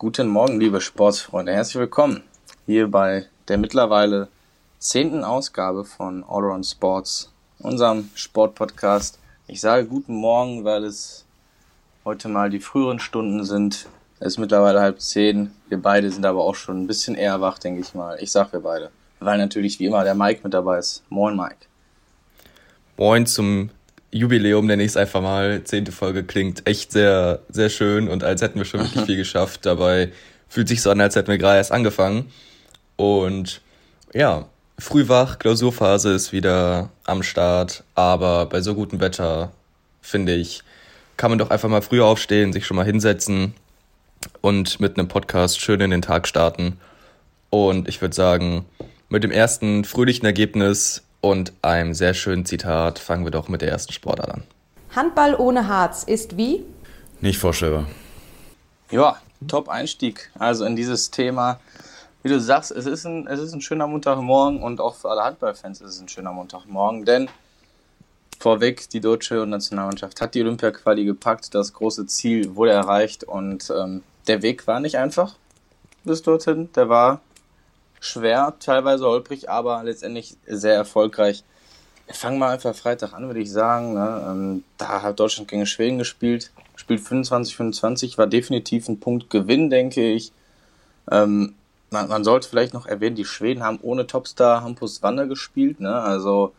Guten Morgen, liebe Sportsfreunde. Herzlich willkommen hier bei der mittlerweile zehnten Ausgabe von Allround Sports, unserem Sportpodcast. Ich sage guten Morgen, weil es heute mal die früheren Stunden sind. Es ist mittlerweile halb zehn. Wir beide sind aber auch schon ein bisschen eher wach, denke ich mal. Ich sag wir beide. Weil natürlich wie immer der Mike mit dabei ist. Moin, Mike. Moin zum Jubiläum, nenne ich es einfach mal. Zehnte Folge klingt echt sehr, sehr schön und als hätten wir schon wirklich viel geschafft. Dabei fühlt sich so an, als hätten wir gerade erst angefangen. Und ja, frühwach, Klausurphase ist wieder am Start, aber bei so gutem Wetter, finde ich, kann man doch einfach mal früher aufstehen, sich schon mal hinsetzen und mit einem Podcast schön in den Tag starten. Und ich würde sagen, mit dem ersten fröhlichen Ergebnis und einem sehr schönen Zitat fangen wir doch mit der ersten Sportart an. Handball ohne Harz ist wie? Nicht vorstellbar. Ja, Top-Einstieg. Also in dieses Thema, wie du sagst, es ist, ein, es ist ein schöner Montagmorgen und auch für alle Handballfans ist es ein schöner Montagmorgen, denn vorweg, die deutsche Nationalmannschaft hat die Olympia-Quali gepackt, das große Ziel wurde erreicht und ähm, der Weg war nicht einfach bis dorthin. Der war schwer, teilweise holprig, aber letztendlich sehr erfolgreich. Wir fangen mal einfach Freitag an, würde ich sagen. Ne? Ähm, da hat Deutschland gegen Schweden gespielt, spielt 25-25, war definitiv ein Punkt Gewinn, denke ich. Ähm, man, man, sollte vielleicht noch erwähnen, die Schweden haben ohne Topstar Hampus Wander gespielt. Ne? Also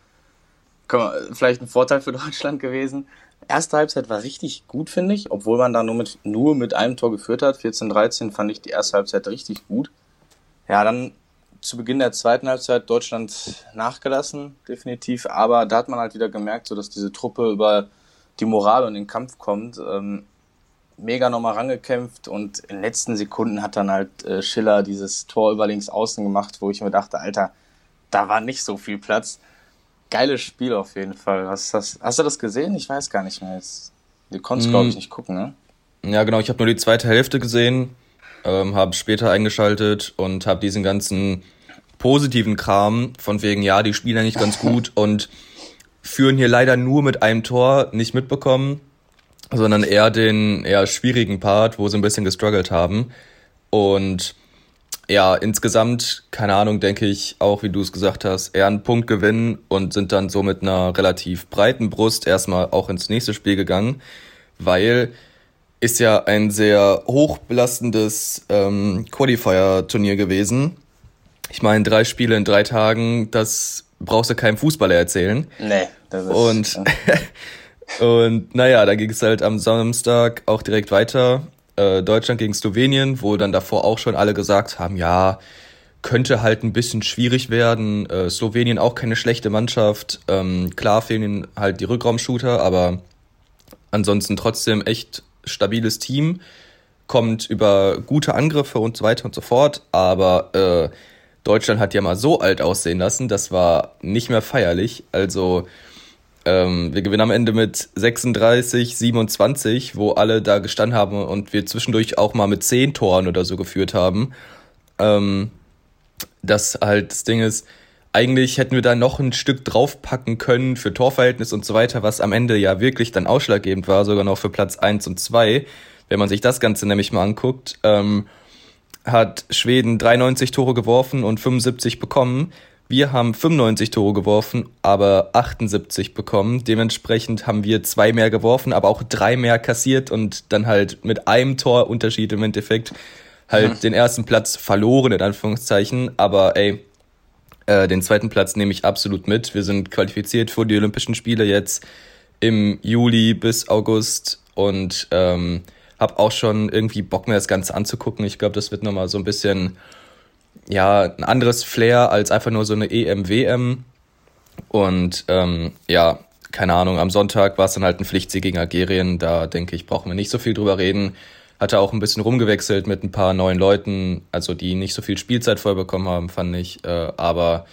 man, vielleicht ein Vorteil für Deutschland gewesen. Erste Halbzeit war richtig gut, finde ich, obwohl man da nur mit, nur mit einem Tor geführt hat. 14-13 fand ich die erste Halbzeit richtig gut. Ja, dann zu Beginn der zweiten Halbzeit Deutschland nachgelassen, definitiv. Aber da hat man halt wieder gemerkt, so dass diese Truppe über die Moral und den Kampf kommt. Ähm, mega nochmal rangekämpft und in den letzten Sekunden hat dann halt äh, Schiller dieses Tor über links außen gemacht, wo ich mir dachte, Alter, da war nicht so viel Platz. Geiles Spiel auf jeden Fall. Hast, hast, hast du das gesehen? Ich weiß gar nicht mehr jetzt. Du konntest, mm. glaube ich, nicht gucken, ne? Ja, genau. Ich habe nur die zweite Hälfte gesehen ähm, habe später eingeschaltet und habe diesen ganzen positiven Kram von wegen, ja, die spielen eigentlich ganz gut und führen hier leider nur mit einem Tor nicht mitbekommen, sondern eher den eher schwierigen Part, wo sie ein bisschen gestruggelt haben. Und ja, insgesamt, keine Ahnung, denke ich auch, wie du es gesagt hast, eher einen Punkt gewinnen und sind dann so mit einer relativ breiten Brust erstmal auch ins nächste Spiel gegangen, weil ist ja ein sehr hochbelastendes ähm, Qualifier-Turnier gewesen. Ich meine, drei Spiele in drei Tagen, das brauchst du keinem Fußballer erzählen. Nee, das ist. Und, und naja, da ging es halt am Samstag auch direkt weiter. Äh, Deutschland gegen Slowenien, wo dann davor auch schon alle gesagt haben, ja, könnte halt ein bisschen schwierig werden. Äh, Slowenien auch keine schlechte Mannschaft. Ähm, klar fehlen ihnen halt die Rückraumshooter, aber ansonsten trotzdem echt stabiles Team, kommt über gute Angriffe und so weiter und so fort, aber äh, Deutschland hat ja mal so alt aussehen lassen, das war nicht mehr feierlich. Also ähm, wir gewinnen am Ende mit 36, 27, wo alle da gestanden haben und wir zwischendurch auch mal mit 10 Toren oder so geführt haben. Ähm, das halt das Ding ist, eigentlich hätten wir da noch ein Stück draufpacken können für Torverhältnis und so weiter, was am Ende ja wirklich dann ausschlaggebend war, sogar noch für Platz eins und zwei. Wenn man sich das Ganze nämlich mal anguckt, ähm, hat Schweden 93 Tore geworfen und 75 bekommen. Wir haben 95 Tore geworfen, aber 78 bekommen. Dementsprechend haben wir zwei mehr geworfen, aber auch drei mehr kassiert und dann halt mit einem Torunterschied im Endeffekt halt mhm. den ersten Platz verloren, in Anführungszeichen. Aber ey, äh, den zweiten Platz nehme ich absolut mit. Wir sind qualifiziert für die Olympischen Spiele jetzt im Juli bis August und ähm, habe auch schon irgendwie Bock mir das Ganze anzugucken. Ich glaube, das wird nochmal so ein bisschen ja ein anderes Flair als einfach nur so eine EM-WM. Und ähm, ja, keine Ahnung, am Sonntag war es dann halt ein Pflichtsieg gegen Algerien. Da denke ich, brauchen wir nicht so viel drüber reden. Hat er auch ein bisschen rumgewechselt mit ein paar neuen Leuten, also die nicht so viel Spielzeit vorher haben, fand ich. Äh, aber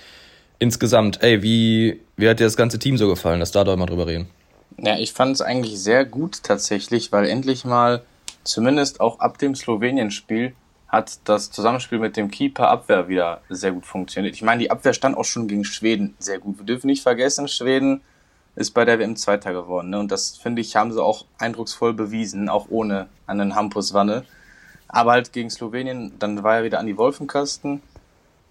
insgesamt, ey, wie, wie hat dir das ganze Team so gefallen? Lass da doch mal drüber reden. Ja, ich fand es eigentlich sehr gut tatsächlich, weil endlich mal, zumindest auch ab dem Slowenien-Spiel, hat das Zusammenspiel mit dem Keeper Abwehr wieder sehr gut funktioniert. Ich meine, die Abwehr stand auch schon gegen Schweden sehr gut. Wir dürfen nicht vergessen, Schweden ist bei der WM Zweiter geworden. Ne? Und das, finde ich, haben sie auch eindrucksvoll bewiesen, auch ohne einen Hampus Wanne. Aber halt gegen Slowenien, dann war ja wieder Andi Wolf im Kasten,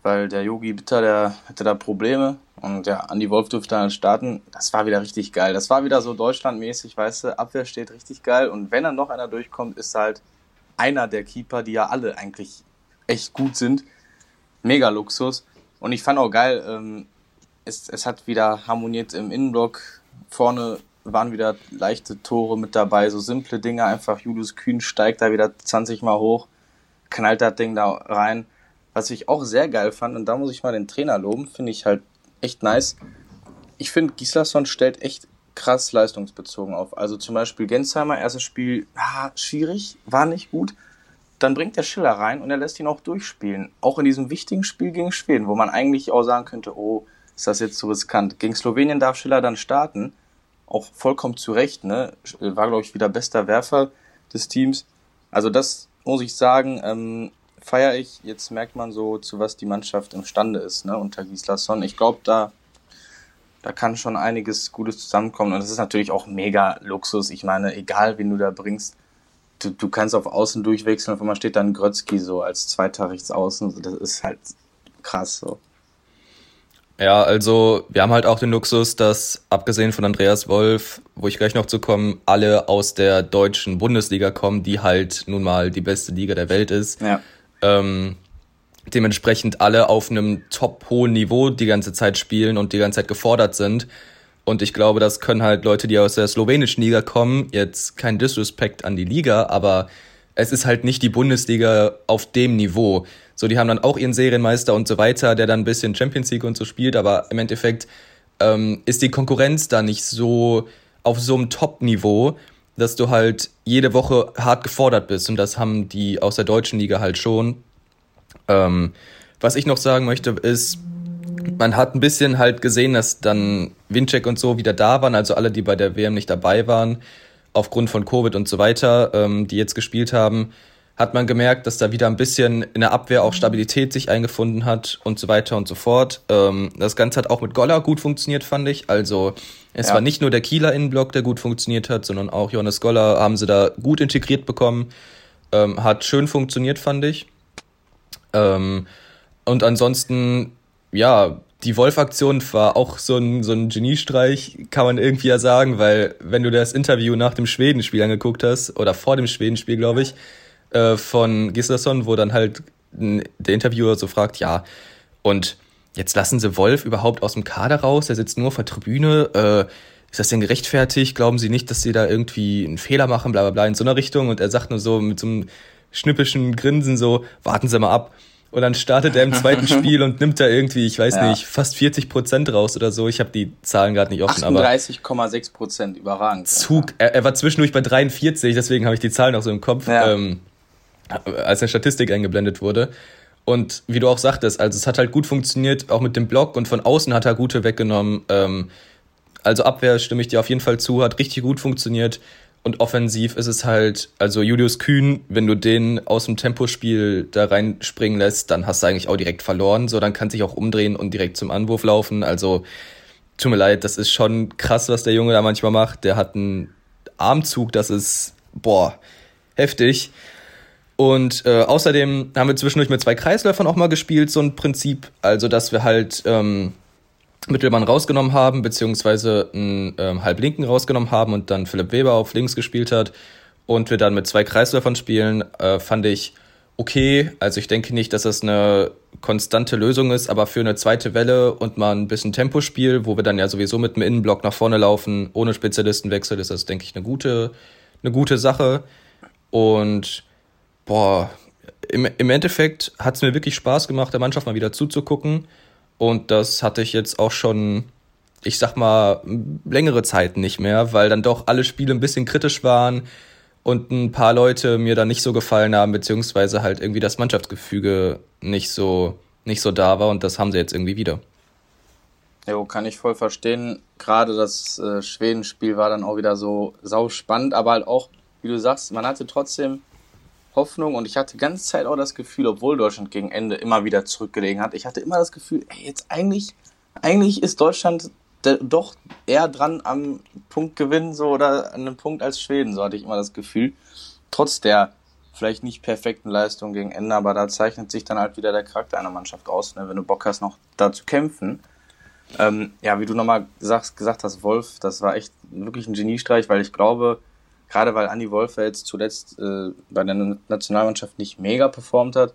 weil der Yogi Bitter, der hatte da Probleme. Und ja, Andi Wolf durfte dann starten. Das war wieder richtig geil. Das war wieder so deutschlandmäßig, weißt du, Abwehr steht richtig geil. Und wenn dann noch einer durchkommt, ist halt einer der Keeper, die ja alle eigentlich echt gut sind. Mega Luxus. Und ich fand auch geil, ähm, es, es hat wieder harmoniert im Innenblock. Vorne waren wieder leichte Tore mit dabei, so simple Dinge. Einfach Julius Kühn steigt da wieder 20 Mal hoch, knallt das Ding da rein. Was ich auch sehr geil fand, und da muss ich mal den Trainer loben, finde ich halt echt nice. Ich finde, Gislason stellt echt krass leistungsbezogen auf. Also zum Beispiel Gensheimer, erstes Spiel, ah, schwierig, war nicht gut. Dann bringt der Schiller rein und er lässt ihn auch durchspielen. Auch in diesem wichtigen Spiel gegen Schweden, wo man eigentlich auch sagen könnte, oh, ist das jetzt zu riskant. Gegen Slowenien darf Schiller dann starten. Auch vollkommen zu Recht, ne? War, glaube ich, wieder bester Werfer des Teams. Also das muss ich sagen, ähm, feiere ich. Jetzt merkt man so, zu was die Mannschaft imstande ist, ne, unter Gislason. Ich glaube, da, da kann schon einiges Gutes zusammenkommen. Und das ist natürlich auch mega Luxus. Ich meine, egal wen du da bringst, du, du kannst auf Außen durchwechseln. Auf einmal steht dann Grötzky so als zweiter Rechtsaußen. Das ist halt krass so. Ja, also wir haben halt auch den Luxus, dass abgesehen von Andreas Wolf, wo ich gleich noch zu kommen, alle aus der deutschen Bundesliga kommen, die halt nun mal die beste Liga der Welt ist. Ja ähm, dementsprechend alle auf einem top hohen Niveau die ganze Zeit spielen und die ganze Zeit gefordert sind. Und ich glaube, das können halt Leute, die aus der slowenischen Liga kommen, jetzt kein Disrespect an die Liga, aber es ist halt nicht die Bundesliga auf dem Niveau. So, die haben dann auch ihren Serienmeister und so weiter, der dann ein bisschen Champions League und so spielt, aber im Endeffekt ähm, ist die Konkurrenz da nicht so auf so einem Top-Niveau dass du halt jede Woche hart gefordert bist. Und das haben die aus der deutschen Liga halt schon. Ähm, was ich noch sagen möchte, ist, man hat ein bisschen halt gesehen, dass dann Wincheck und so wieder da waren, also alle, die bei der WM nicht dabei waren, aufgrund von Covid und so weiter, ähm, die jetzt gespielt haben, hat man gemerkt, dass da wieder ein bisschen in der Abwehr auch Stabilität sich eingefunden hat und so weiter und so fort. Ähm, das Ganze hat auch mit Goller gut funktioniert, fand ich. Also es ja. war nicht nur der Kieler Innenblock, der gut funktioniert hat, sondern auch Johannes Goller haben sie da gut integriert bekommen. Ähm, hat schön funktioniert, fand ich. Ähm, und ansonsten, ja, die Wolf-Aktion war auch so ein, so ein Geniestreich, kann man irgendwie ja sagen, weil wenn du das Interview nach dem Schwedenspiel angeguckt hast, oder vor dem Schwedenspiel, glaube ich, äh, von Gislason, wo dann halt der Interviewer so fragt, ja, und jetzt lassen sie Wolf überhaupt aus dem Kader raus, der sitzt nur auf der Tribüne, äh, ist das denn gerechtfertigt? Glauben sie nicht, dass sie da irgendwie einen Fehler machen, bla bla bla, in so einer Richtung? Und er sagt nur so mit so einem schnippischen Grinsen so, warten Sie mal ab. Und dann startet er im zweiten Spiel und nimmt da irgendwie, ich weiß ja. nicht, fast 40 Prozent raus oder so. Ich habe die Zahlen gerade nicht offen. 38,6 Prozent, überragend. Zug, er, er, war zwischendurch bei 43, deswegen habe ich die Zahlen noch so im Kopf, ja. ähm, als eine Statistik eingeblendet wurde. Und wie du auch sagtest, also es hat halt gut funktioniert, auch mit dem Block und von außen hat er gute weggenommen. Ähm, also Abwehr stimme ich dir auf jeden Fall zu, hat richtig gut funktioniert. Und offensiv ist es halt, also Julius Kühn, wenn du den aus dem Tempospiel da reinspringen lässt, dann hast du eigentlich auch direkt verloren. So, dann kann sich auch umdrehen und direkt zum Anwurf laufen. Also, tut mir leid, das ist schon krass, was der Junge da manchmal macht. Der hat einen Armzug, das ist, boah, heftig. Und äh, außerdem haben wir zwischendurch mit zwei Kreisläufern auch mal gespielt, so ein Prinzip. Also, dass wir halt ähm, Mittelmann rausgenommen haben, beziehungsweise einen ähm, Halblinken rausgenommen haben und dann Philipp Weber auf links gespielt hat und wir dann mit zwei Kreisläufern spielen, äh, fand ich okay. Also ich denke nicht, dass das eine konstante Lösung ist, aber für eine zweite Welle und mal ein bisschen Tempospiel, wo wir dann ja sowieso mit dem Innenblock nach vorne laufen, ohne Spezialistenwechsel, ist das, denke ich, eine gute, eine gute Sache. Und boah, im, im Endeffekt hat es mir wirklich Spaß gemacht, der Mannschaft mal wieder zuzugucken. Und das hatte ich jetzt auch schon, ich sag mal, längere Zeit nicht mehr, weil dann doch alle Spiele ein bisschen kritisch waren und ein paar Leute mir dann nicht so gefallen haben, beziehungsweise halt irgendwie das Mannschaftsgefüge nicht so, nicht so da war und das haben sie jetzt irgendwie wieder. Jo, kann ich voll verstehen. Gerade das äh, Schwedenspiel war dann auch wieder so sau spannend, aber halt auch, wie du sagst, man hatte trotzdem Hoffnung und ich hatte die ganze Zeit auch das Gefühl, obwohl Deutschland gegen Ende immer wieder zurückgelegen hat, ich hatte immer das Gefühl, ey, jetzt eigentlich, eigentlich ist Deutschland doch eher dran am Punkt gewinnen so oder an einem Punkt als Schweden, so hatte ich immer das Gefühl. Trotz der vielleicht nicht perfekten Leistungen gegen Ende, aber da zeichnet sich dann halt wieder der Charakter einer Mannschaft aus, ne? wenn du Bock hast, noch da zu kämpfen. Ähm, ja, wie du nochmal gesagt, gesagt hast, Wolf, das war echt wirklich ein Geniestreich, weil ich glaube, gerade weil Andy Wolf jetzt zuletzt äh, bei der Nationalmannschaft nicht mega performt hat,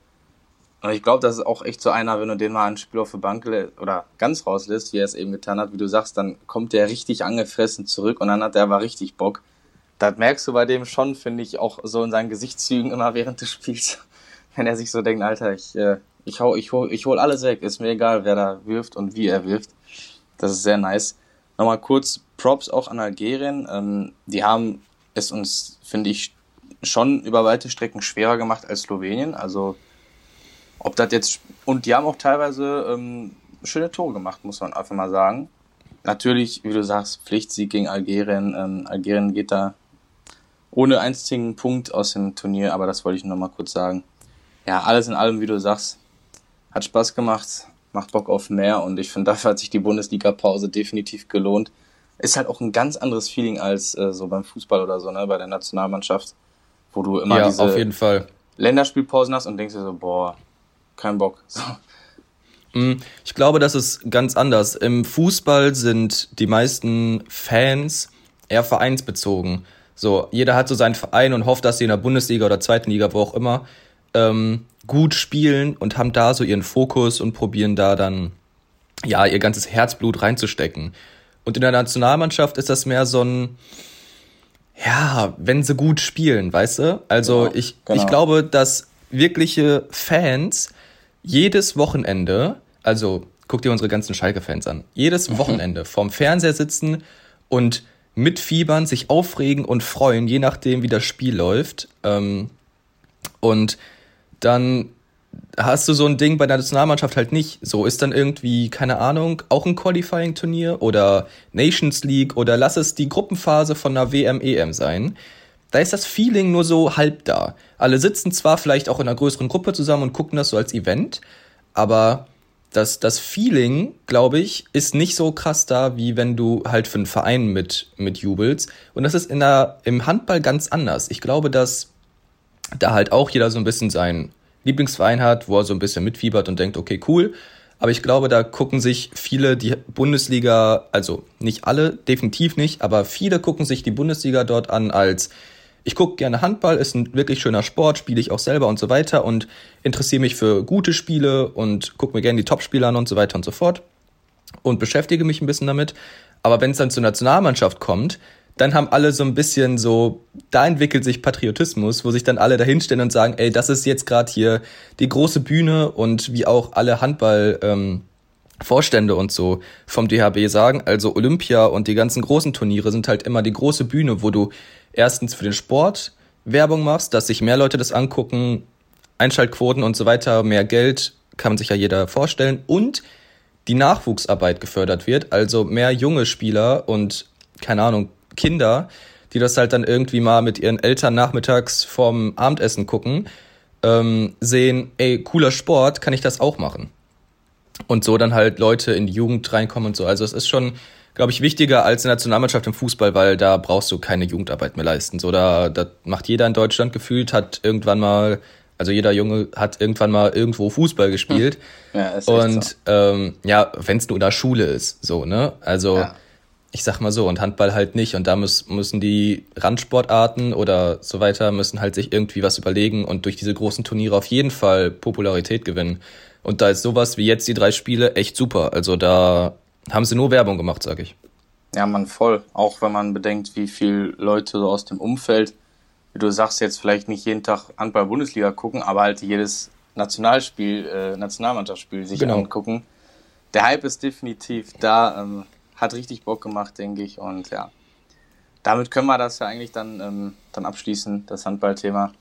aber ich glaube, das ist auch echt so einer, wenn du den mal ein Spiel auf der Bank oder ganz rauslässt, wie er es eben getan hat, wie du sagst, dann kommt der richtig angefressen zurück und dann hat der aber richtig Bock. Das merkst du bei dem schon, finde ich, auch so in seinen Gesichtszügen immer während des Spiels. Wenn er sich so denkt, Alter, ich, äh, ich, hau, ich, hol, ich hol alles weg, ist mir egal, wer da wirft und wie er wirft. Das ist sehr nice. Nochmal kurz Props auch an Algerien. Ähm, die haben es uns, finde ich, schon über weite Strecken schwerer gemacht als Slowenien. Also ob das jetzt und die haben auch teilweise ähm, schöne Tore gemacht, muss man einfach mal sagen. Natürlich, wie du sagst, Pflichtsieg gegen Algerien. Ähm, Algerien geht da ohne einzigen Punkt aus dem Turnier, aber das wollte ich nur mal kurz sagen. Ja, alles in allem, wie du sagst, hat Spaß gemacht, macht Bock auf mehr und ich finde, dafür hat sich die Bundesliga-Pause definitiv gelohnt. Ist halt auch ein ganz anderes Feeling als äh, so beim Fußball oder so, ne, bei der Nationalmannschaft, wo du immer ja, diese auf jeden Fall. Länderspielpausen hast und denkst dir so, boah, kein Bock. So. Mm, ich glaube, das ist ganz anders. Im Fußball sind die meisten Fans eher vereinsbezogen. So, jeder hat so seinen Verein und hofft, dass sie in der Bundesliga oder zweiten Liga, wo auch immer, ähm, gut spielen und haben da so ihren Fokus und probieren da dann, ja, ihr ganzes Herzblut reinzustecken. Und in der Nationalmannschaft ist das mehr so ein, ja, wenn sie gut spielen, weißt du? Also genau, ich, genau. ich glaube, dass wirkliche Fans jedes Wochenende, also guck dir unsere ganzen Schalke-Fans an, jedes Wochenende vorm Fernseher sitzen und mitfiebern, sich aufregen und freuen, je nachdem, wie das Spiel läuft. Ähm, und dann hast du so ein Ding bei der Nationalmannschaft halt nicht. So ist dann irgendwie, keine Ahnung, auch ein Qualifying-Turnier oder Nations League oder lass es die Gruppenphase von einer WM, EM sein. Da ist das Feeling nur so halb da. Alle sitzen zwar vielleicht auch in einer größeren Gruppe zusammen und gucken das so als Event, aber das, das Feeling, glaube ich, ist nicht so krass da, wie wenn du halt für einen Verein mit, mit jubelst. Und das ist in der, im Handball ganz anders. Ich glaube, dass da halt auch jeder so ein bisschen seinen Lieblingsverein hat, wo er so ein bisschen mitfiebert und denkt, okay, cool. Aber ich glaube, da gucken sich viele die Bundesliga, also nicht alle, definitiv nicht, aber viele gucken sich die Bundesliga dort an als ich gucke gerne Handball, ist ein wirklich schöner Sport, spiele ich auch selber und so weiter und interessiere mich für gute Spiele und gucke mir gerne die Topspieler an und so weiter und so fort und beschäftige mich ein bisschen damit. Aber wenn es dann zur Nationalmannschaft kommt, dann haben alle so ein bisschen so, da entwickelt sich Patriotismus, wo sich dann alle dahinstellen und sagen, ey, das ist jetzt gerade hier die große Bühne und wie auch alle Handball ähm, und so vom DHB sagen, also Olympia und die ganzen großen Turniere sind halt immer die große Bühne, wo du erstens für den Sport Werbung machst, dass sich mehr Leute das angucken, Einschaltquoten und so weiter, mehr Geld, kann sich ja jeder vorstellen, und die Nachwuchsarbeit gefördert wird, also mehr junge Spieler und, keine Ahnung, Kinder, die das halt dann irgendwie mal mit ihren Eltern nachmittags vorm Abendessen gucken, ähm, sehen, ey, cooler Sport, kann ich das auch machen. Und so dann halt Leute in die Jugend reinkommen und so. Also es ist schon glaube ich, wichtiger als eine Nationalmannschaft im Fußball, weil da brauchst du keine Jugendarbeit mehr leisten. So, da, da macht jeder in Deutschland gefühlt, hat irgendwann mal, also jeder Junge hat irgendwann mal irgendwo Fußball gespielt. Ja, ist und so. ähm, ja, wenn es nur in der Schule ist, so, ne? Also ja. Ich sag mal so, und Handball halt nicht. Und da muss, müssen die Randsportarten oder so weiter, müssen halt sich irgendwie was überlegen und durch diese großen Turniere auf jeden Fall Popularität gewinnen. Und da ist sowas wie jetzt die drei Spiele echt super. Also da haben sie nur Werbung gemacht, sag ich. Ja, man voll. Auch wenn man bedenkt, wie viele Leute so aus dem Umfeld, wie du sagst, jetzt vielleicht nicht jeden Tag Handball-Bundesliga gucken, aber halt jedes Nationalspiel, äh, Nationalmannschaftsspiel sich genau. angucken. Der Hype ist definitiv da, ähm, hat richtig Bock gemacht, denke ich. Und ja, damit können wir das ja eigentlich dann, ähm, dann abschließen, das Handballthema.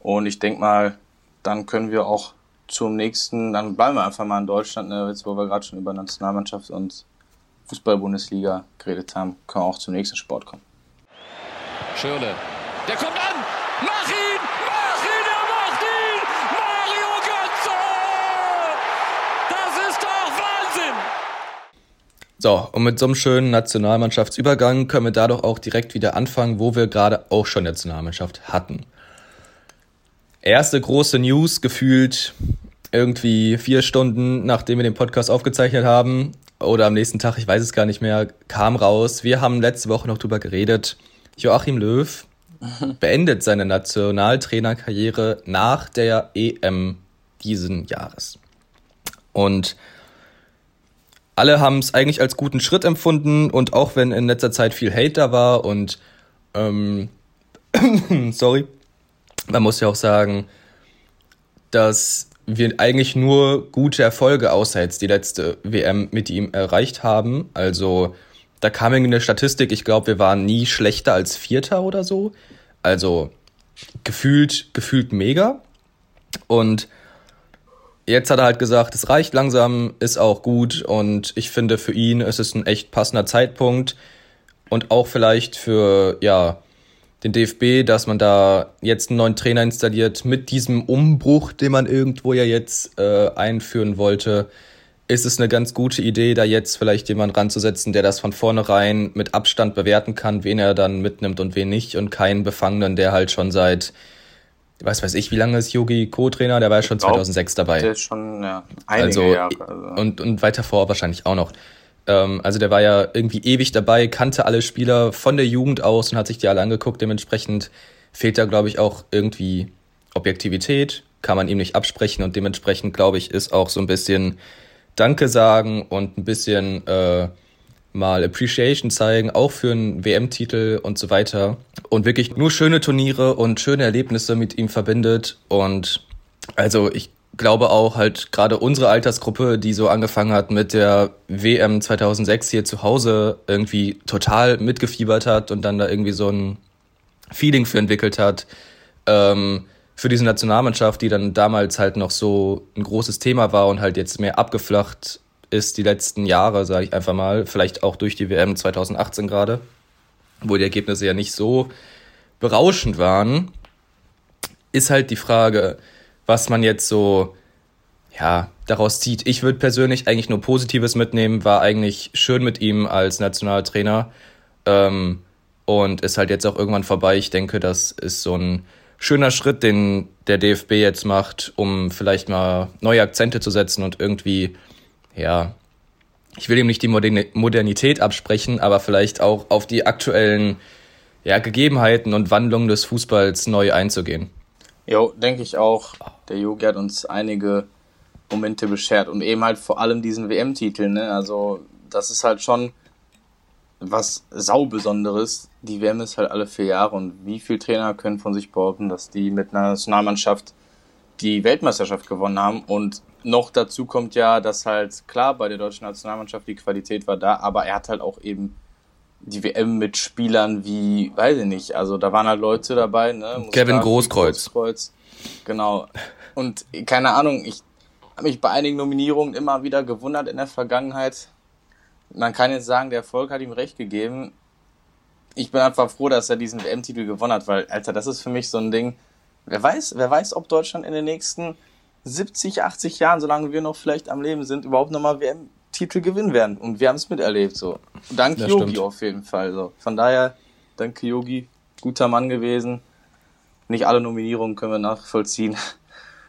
Und ich denke mal, dann können wir auch zum nächsten, dann bleiben wir einfach mal in Deutschland, ne, jetzt wo wir gerade schon über Nationalmannschaft und Fußball-Bundesliga geredet haben, können wir auch zum nächsten Sport kommen. Schöne, der kommt an! So, und mit so einem schönen Nationalmannschaftsübergang können wir da doch auch direkt wieder anfangen, wo wir gerade auch schon Nationalmannschaft hatten. erste große News gefühlt irgendwie vier Stunden, nachdem wir den Podcast aufgezeichnet haben, oder am nächsten Tag, ich weiß es gar nicht mehr, kam raus. Wir haben letzte Woche noch drüber geredet. Joachim Löw beendet seine Nationaltrainerkarriere nach der EM diesen Jahres. Und alle haben es eigentlich als guten Schritt empfunden und auch wenn in letzter Zeit viel Hate da war und ähm, sorry, man muss ja auch sagen, dass wir eigentlich nur gute Erfolge außer jetzt die letzte WM mit ihm erreicht haben. Also da kam irgendwie eine Statistik, ich glaube, wir waren nie schlechter als Vierter oder so. Also gefühlt, gefühlt mega. Und jetzt hat er halt gesagt, es reicht langsam, ist auch gut und ich finde für ihn ist es ein echt passender Zeitpunkt und auch vielleicht für, ja, den DFB, dass man da jetzt einen neuen Trainer installiert mit diesem Umbruch, den man irgendwo ja jetzt äh, einführen wollte, ist es eine ganz gute Idee, da jetzt vielleicht jemand ranzusetzen, der das von vornherein mit Abstand bewerten kann, wen er dann mitnimmt und wen nicht und keinen Befangenen, der halt schon seit, was weiß ich, wie lange ist Yogi Co-Trainer? Der war ja schon glaub, 2006 dabei. Der ist schon, ja, einige also, Jahre. Also. Und, und weiter vor wahrscheinlich auch noch. Ähm, also der war ja irgendwie ewig dabei, kannte alle Spieler von der Jugend aus und hat sich die alle angeguckt. Dementsprechend fehlt da, glaube ich, auch irgendwie Objektivität, kann man ihm nicht absprechen und dementsprechend, glaube ich, ist auch so ein bisschen Danke sagen und ein bisschen äh, mal Appreciation zeigen, auch für einen WM-Titel und so weiter. Und wirklich nur schöne Turniere und schöne Erlebnisse mit ihm verbindet. Und also ich glaube auch halt gerade unsere Altersgruppe, die so angefangen hat mit der WM 2006 hier zu Hause irgendwie total mitgefiebert hat und dann da irgendwie so ein Feeling für entwickelt hat. Ähm, für diese Nationalmannschaft, die dann damals halt noch so ein großes Thema war und halt jetzt mehr abgeflacht ist die letzten Jahre, sage ich einfach mal, vielleicht auch durch die WM 2018 gerade, wo die Ergebnisse ja nicht so berauschend waren, ist halt die Frage, was man jetzt so ja, daraus zieht. Ich würde persönlich eigentlich nur Positives mitnehmen, war eigentlich schön mit ihm als Nationaltrainer ähm, und ist halt jetzt auch irgendwann vorbei. Ich denke, das ist so ein schöner Schritt, den der DFB jetzt macht, um vielleicht mal neue Akzente zu setzen und irgendwie, ja, ich will ihm nicht die Modernität absprechen, aber vielleicht auch auf die aktuellen ja, Gegebenheiten und Wandlungen des Fußballs neu einzugehen. Jo, denke ich auch. Der Jogi hat uns einige Momente beschert und eben halt vor allem diesen WM-Titel. Ne? Also das ist halt schon was sau Besonderes. Die WM ist halt alle vier Jahre und wie viele Trainer können von sich behaupten, dass die mit einer Nationalmannschaft die Weltmeisterschaft gewonnen haben und noch dazu kommt ja, dass halt klar bei der deutschen Nationalmannschaft die Qualität war da, aber er hat halt auch eben die WM mit Spielern wie, weiß ich nicht, also da waren halt Leute dabei, ne? Kevin Großkreuz. Großkreuz. Genau. Und keine Ahnung, ich habe mich bei einigen Nominierungen immer wieder gewundert in der Vergangenheit. Man kann jetzt sagen, der Erfolg hat ihm recht gegeben. Ich bin einfach froh, dass er diesen WM-Titel gewonnen hat, weil, Alter, das ist für mich so ein Ding. Wer weiß, wer weiß, ob Deutschland in den nächsten 70, 80 Jahren, solange wir noch vielleicht am Leben sind, überhaupt nochmal WM-Titel gewinnen werden. Und wir haben es miterlebt, so. Danke Yogi auf jeden Fall, so. Von daher, danke Yogi, guter Mann gewesen. Nicht alle Nominierungen können wir nachvollziehen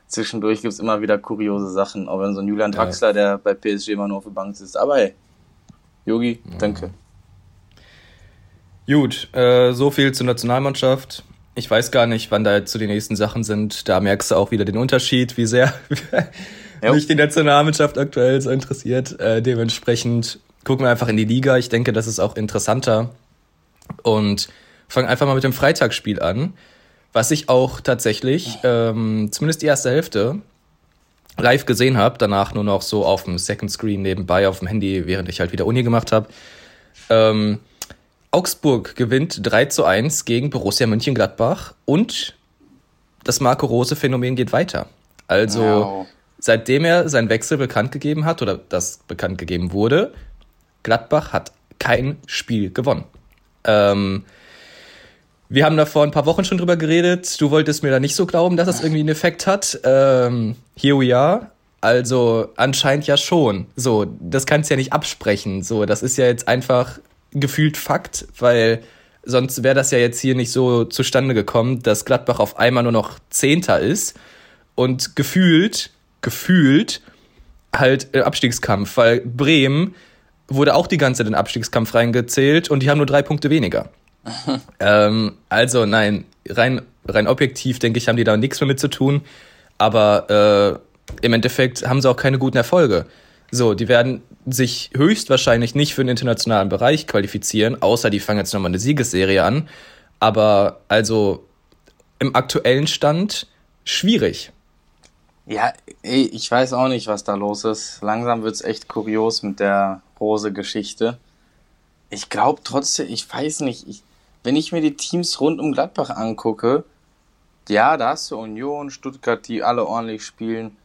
zwischendurch gibt es immer wieder kuriose Sachen, auch wenn so ein Julian Draxler, ja. der bei PSG immer nur auf der Bank sitzt. Aber hey, Yogi, danke. Gut, äh, so viel zur Nationalmannschaft. Ich weiß gar nicht, wann da jetzt so die nächsten Sachen sind. Da merkst du auch wieder den Unterschied, wie sehr mich die Nationalmannschaft aktuell so interessiert. Äh, dementsprechend gucken wir einfach in die Liga. Ich denke, das ist auch interessanter. Und fangen einfach mal mit dem Freitagsspiel an. Was ich auch tatsächlich, ähm, zumindest die erste Hälfte, live gesehen habe, danach nur noch so auf dem Second Screen nebenbei auf dem Handy, während ich halt wieder Uni gemacht habe. Ähm, Augsburg gewinnt 3 zu 1 gegen Borussia Mönchengladbach und das Marco Rose Phänomen geht weiter. Also wow. seitdem er seinen Wechsel bekannt gegeben hat oder das bekannt gegeben wurde, Gladbach hat kein Spiel gewonnen. Ähm, wir haben da vor ein paar Wochen schon drüber geredet. Du wolltest mir da nicht so glauben, dass das irgendwie einen Effekt hat. Ähm, here we are. Also anscheinend ja schon. So, das kannst du ja nicht absprechen. So, das ist ja jetzt einfach gefühlt Fakt, weil sonst wäre das ja jetzt hier nicht so zustande gekommen, dass Gladbach auf einmal nur noch Zehnter ist und gefühlt, gefühlt halt äh, Abstiegskampf, weil Bremen wurde auch die ganze Zeit in den Abstiegskampf reingezählt und die haben nur drei Punkte weniger. ähm, also nein, rein, rein objektiv denke ich, haben die da nichts mehr mit zu tun, aber äh, im Endeffekt haben sie auch keine guten Erfolge. So, die werden sich höchstwahrscheinlich nicht für den internationalen Bereich qualifizieren, außer die fangen jetzt nochmal eine Siegesserie an. Aber also im aktuellen Stand schwierig. Ja, ich weiß auch nicht, was da los ist. Langsam wird's echt kurios mit der Rose-Geschichte. Ich glaube trotzdem, ich weiß nicht, ich, wenn ich mir die Teams rund um Gladbach angucke, ja, da hast du Union, Stuttgart, die alle ordentlich spielen.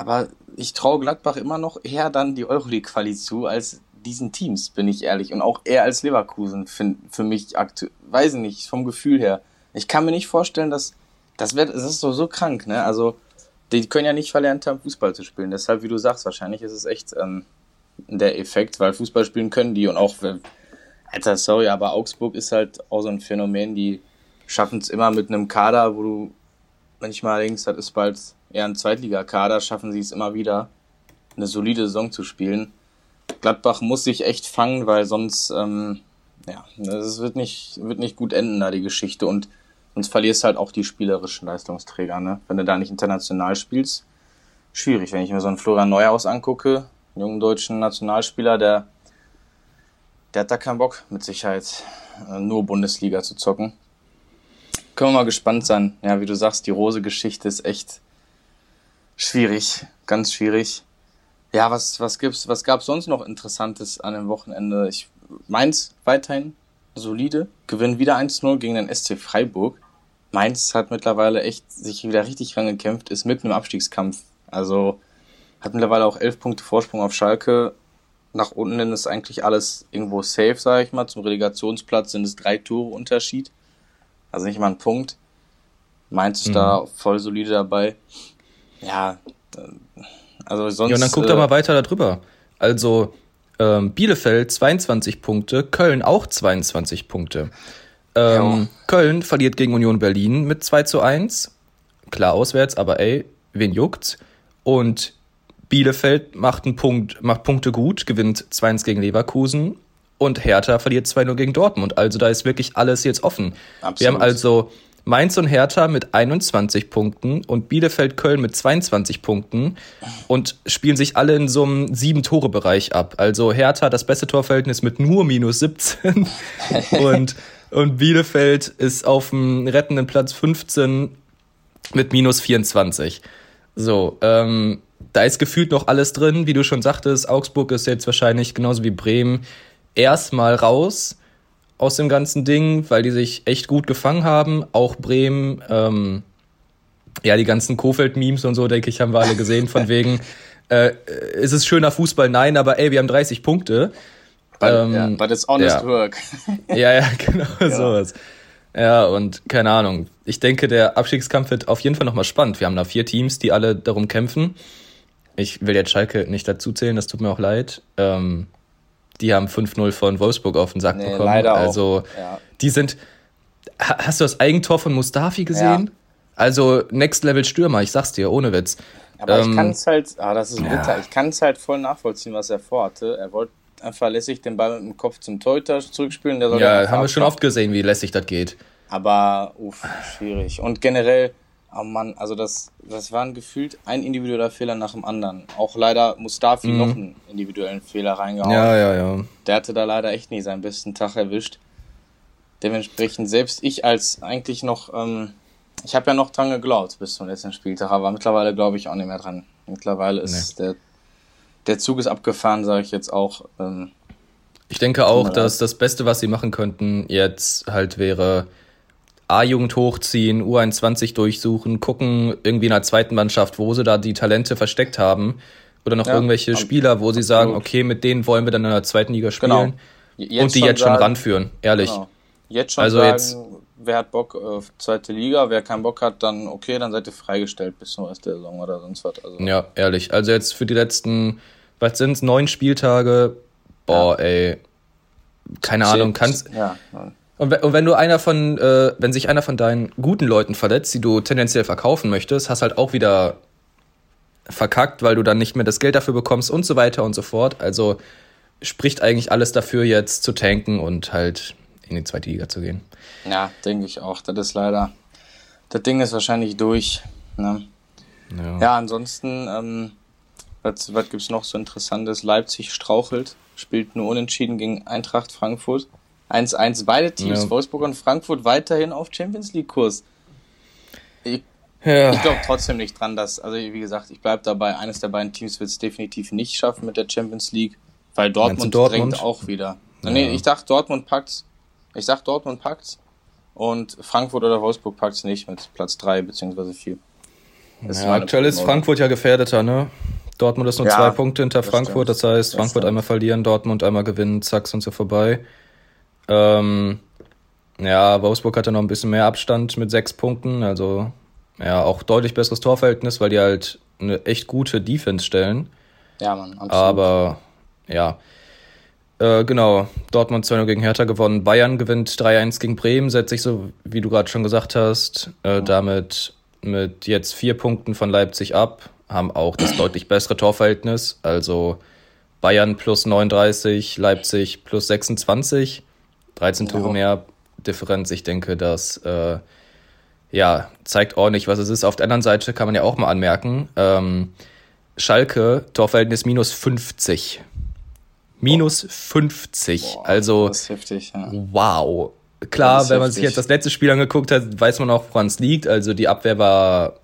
Aber ich traue Gladbach immer noch eher dann die Euroleague-Quali zu, als diesen Teams, bin ich ehrlich. Und auch eher als Leverkusen, für, für mich aktuell, weiß ich nicht, vom Gefühl her. Ich kann mir nicht vorstellen, dass, das wird, das ist so, so krank, ne? Also, die können ja nicht verlernt haben, Fußball zu spielen. Deshalb, wie du sagst, wahrscheinlich ist es echt ähm, der Effekt, weil Fußball spielen können die und auch, Alter, sorry, aber Augsburg ist halt auch so ein Phänomen, die schaffen es immer mit einem Kader, wo du manchmal denkst, das ist bald eher ein Zweitligakader, schaffen sie es immer wieder, eine solide Saison zu spielen. Gladbach muss sich echt fangen, weil sonst, ähm, ja, es wird nicht, wird nicht gut enden da die Geschichte und sonst verlierst halt auch die spielerischen Leistungsträger, ne? Wenn du da nicht international spielst, schwierig. Wenn ich mir so einen Florian Neuhaus angucke, einen jungen deutschen Nationalspieler, der, der hat da keinen Bock, mit Sicherheit äh, nur Bundesliga zu zocken. Können wir mal gespannt sein. Ja, wie du sagst, die Rose-Geschichte ist echt schwierig, ganz schwierig. Ja, was, was gibt's, was gab's sonst noch Interessantes an dem Wochenende? Ich, Mainz weiterhin solide, gewinnt wieder 1-0 gegen den SC Freiburg. Mainz hat mittlerweile echt sich wieder richtig rangekämpft, ist mitten im Abstiegskampf. Also hat mittlerweile auch elf Punkte Vorsprung auf Schalke. Nach unten hin ist eigentlich alles irgendwo safe, sage ich mal. Zum Relegationsplatz sind es drei Tore Unterschied. Also nicht mal ein Punkt. Mainz ist mhm. da voll solide dabei. Ja, also sonst. Ja, und dann guck äh, doch mal weiter darüber. Also ähm, Bielefeld 22 Punkte, Köln auch 22 Punkte. Ähm, Köln verliert gegen Union Berlin mit 2 zu 1. Klar auswärts, aber ey, wen juckt's? Und Bielefeld macht einen Punkt, macht Punkte gut, gewinnt 2-1 gegen Leverkusen und Hertha verliert 2-0 gegen Dortmund. Also da ist wirklich alles jetzt offen. Absolut. Wir haben also Mainz und Hertha mit 21 Punkten und Bielefeld Köln mit 22 Punkten und spielen sich alle in so einem Sieben-Tore-Bereich ab. Also Hertha das beste Torverhältnis mit nur minus 17 und, und Bielefeld ist auf dem rettenden Platz 15 mit minus 24. So, ähm, da ist gefühlt noch alles drin, wie du schon sagtest. Augsburg ist jetzt wahrscheinlich genauso wie Bremen erstmal raus aus dem ganzen Ding, weil die sich echt gut gefangen haben. Auch Bremen, ähm, ja, die ganzen Kofeld-Memes und so, denke ich, haben wir alle gesehen, von wegen, äh, ist es schöner Fußball? Nein, aber ey, wir haben 30 Punkte. But, ähm, yeah, but it's honest ja. work. ja, ja, genau ja. sowas. Ja, und keine Ahnung. Ich denke, der Abstiegskampf wird auf jeden Fall nochmal spannend. Wir haben da vier Teams, die alle darum kämpfen. Ich will jetzt Schalke nicht dazu zählen, das tut mir auch leid. Ähm, die haben 5-0 von Wolfsburg auf den Sack nee, bekommen. Leider also, auch. Ja. die sind. Hast du das Eigentor von Mustafi gesehen? Ja. Also, Next Level Stürmer, ich sag's dir, ohne Witz. Aber ähm, ich kann es halt, ah, das ist bitter. Ja. Ich kann es halt voll nachvollziehen, was er vorhatte. Er wollte einfach lässig den Ball mit dem Kopf zum Torhüter zurückspielen. ja, haben wir schon oft gesehen, wie lässig das geht. Aber, uff, schwierig. Und generell, Oh Mann, also das, das war ein gefühlt ein individueller Fehler nach dem anderen. Auch leider Mustafi mhm. noch einen individuellen Fehler reingehauen. Ja, ja, ja. Der hatte da leider echt nie seinen besten Tag erwischt. Dementsprechend selbst ich als eigentlich noch, ähm, ich habe ja noch dran geglaubt bis zum letzten Spieltag, aber mittlerweile glaube ich auch nicht mehr dran. Mittlerweile ist nee. der, der Zug ist abgefahren, sage ich jetzt auch. Ähm, ich denke auch, dass das Beste, was sie machen könnten, jetzt halt wäre, A-Jugend hochziehen, U21 durchsuchen, gucken irgendwie in der zweiten Mannschaft, wo sie da die Talente versteckt haben. Oder noch ja, irgendwelche Spieler, wo sie sagen, okay, mit denen wollen wir dann in der zweiten Liga spielen. Genau. Und die jetzt schon sagen, ranführen, ehrlich. Genau. Jetzt schon also sagen, jetzt, wer hat Bock auf zweite Liga, wer keinen Bock hat, dann okay, dann seid ihr freigestellt bis zum Rest der Saison oder sonst was. Also. Ja, ehrlich. Also jetzt für die letzten, was sind es, neun Spieltage, boah, ja. ey, keine Ahnung, kannst. Ja, Und, und wenn du einer von, äh, wenn sich einer von deinen guten Leuten verletzt, die du tendenziell verkaufen möchtest, hast halt auch wieder verkackt, weil du dann nicht mehr das Geld dafür bekommst und so weiter und so fort. Also spricht eigentlich alles dafür, jetzt zu tanken und halt in die zweite Liga zu gehen. Ja, denke ich auch. Das ist leider, das Ding ist wahrscheinlich durch. Ne? Ja. ja, ansonsten, ähm, was, was gibt es noch so Interessantes? Leipzig strauchelt, spielt nur unentschieden gegen Eintracht Frankfurt. 1-1, beide Teams, ja. Wolfsburg und Frankfurt, weiterhin auf Champions League-Kurs. Ich, ja. ich glaube trotzdem nicht dran, dass, also wie gesagt, ich bleibe dabei, eines der beiden Teams wird es definitiv nicht schaffen mit der Champions League, weil Dortmund, Dortmund? drängt auch wieder. Ja. Nee, ich dachte, Dortmund packt's. Ich sag, Dortmund packt's. Und Frankfurt oder Wolfsburg packt's nicht mit Platz 3 bzw. 4. Ja, aktuell ist Frankfurt ja gefährdeter, ne? Dortmund ist nur ja, zwei Punkte hinter Frankfurt, das, heißt, Frankfurt einmal verlieren, Dortmund einmal gewinnen, zack, sind sie vorbei. Ähm, ja, Wolfsburg hatte noch ein bisschen mehr Abstand mit sechs Punkten, also ja, auch deutlich besseres Torverhältnis, weil die halt eine echt gute Defense stellen. Ja, Mann, absolut. Aber ja, äh, genau, Dortmund 2-0 gegen Hertha gewonnen, Bayern gewinnt 3-1 gegen Bremen, setzt sich so, wie du gerade schon gesagt hast, äh, ja. damit mit jetzt vier Punkten von Leipzig ab, haben auch das deutlich bessere Torverhältnis, also Bayern plus 39, Leipzig plus 26. 13 Tore ja. mehr Differenz. Ich denke, das äh, ja, zeigt ordentlich, was es ist. Auf der anderen Seite kann man ja auch mal anmerken, ähm, Schalke, Torverhältnis minus 50. Minus Boah. 50. Boah, also, das ist heftig, ja. wow. Klar, wenn man heftig. sich jetzt das letzte Spiel angeguckt hat, weiß man auch, woran es liegt. Also die Abwehr war,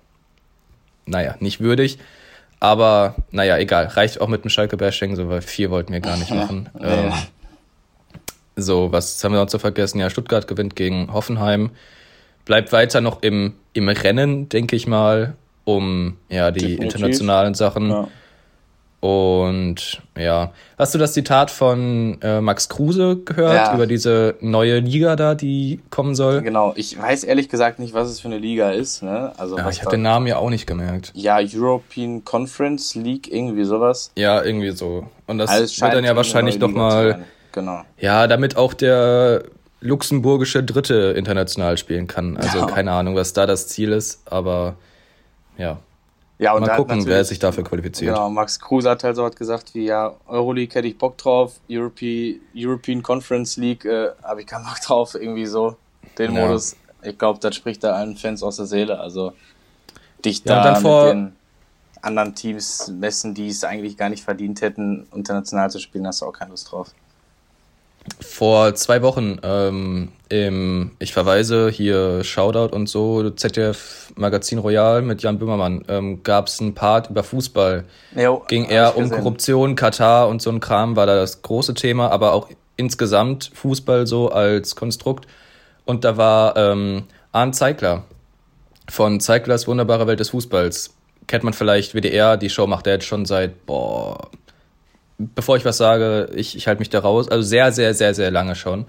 naja, nicht würdig. Aber naja, egal. Reicht auch mit dem Schalke-Bashing, so weil vier wollten wir gar nicht machen. Ähm, so, was haben wir noch zu vergessen? Ja, Stuttgart gewinnt gegen Hoffenheim. Bleibt weiter noch im, im Rennen, denke ich mal, um ja die Definitiv. internationalen Sachen. Ja. Und ja, hast du das Zitat von äh, Max Kruse gehört ja. über diese neue Liga da, die kommen soll? Genau, ich weiß ehrlich gesagt nicht, was es für eine Liga ist. Ne? Also ja, ich habe den Namen ja auch nicht gemerkt. Ja, European Conference League, irgendwie sowas. Ja, irgendwie so. Und das also wird dann ja wahrscheinlich doch mal genau. Ja, damit auch der luxemburgische Dritte international spielen kann. Also ja. keine Ahnung, was da das Ziel ist, aber ja. Ja, und mal gucken, wer sich dafür qualifiziert. Genau, Max Kruse hat halt so was gesagt wie, ja, Euroleague hätte ich Bock drauf, Europe, European Conference League äh, habe ich keinen Bock drauf, irgendwie so, den ja. Modus. Ich glaube, das spricht da allen Fans aus der Seele, also dich ja, da mit den anderen Teams messen, die es eigentlich gar nicht verdient hätten, international zu spielen, hast du auch keine Lust drauf vor zwei Wochen ähm, im, ich verweise hier Shoutout und so, ZDF Magazin Royal mit Jan Böhmermann, ähm, gab es einen Part über Fußball. Jo, Ging eher um Korruption, Katar und so ein Kram, war da das große Thema, aber auch insgesamt Fußball so als Konstrukt. Und da war ähm, Arndt Zeigler von Zeiglers Wunderbare Welt des Fußballs. Kennt man vielleicht WDR, die Show macht er jetzt schon seit, boah, bevor ich was sage, ich, ich halte mich da raus. Also sehr, sehr, sehr, sehr lange schon.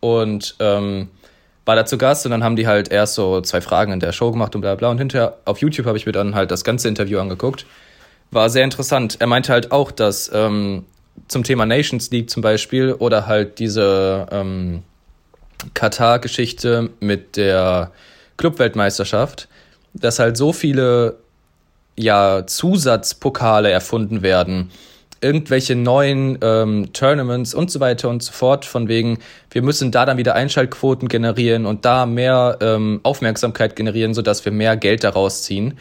Und ähm, war da zu Gast und dann haben die halt erst so zwei Fragen in der Show gemacht und bla bla. Und hinterher auf YouTube habe ich mir dann halt das ganze Interview angeguckt. War sehr interessant. Er meinte halt auch, dass ähm, zum Thema Nations League zum Beispiel oder halt diese ähm, Katar-Geschichte mit der Clubweltmeisterschaft, dass halt so viele ja Zusatzpokale erfunden werden irgendwelche neuen ähm, Tournaments und so weiter und so fort, von wegen, wir müssen da dann wieder Einschaltquoten generieren und da mehr ähm, Aufmerksamkeit generieren, sodass wir mehr Geld daraus ziehen.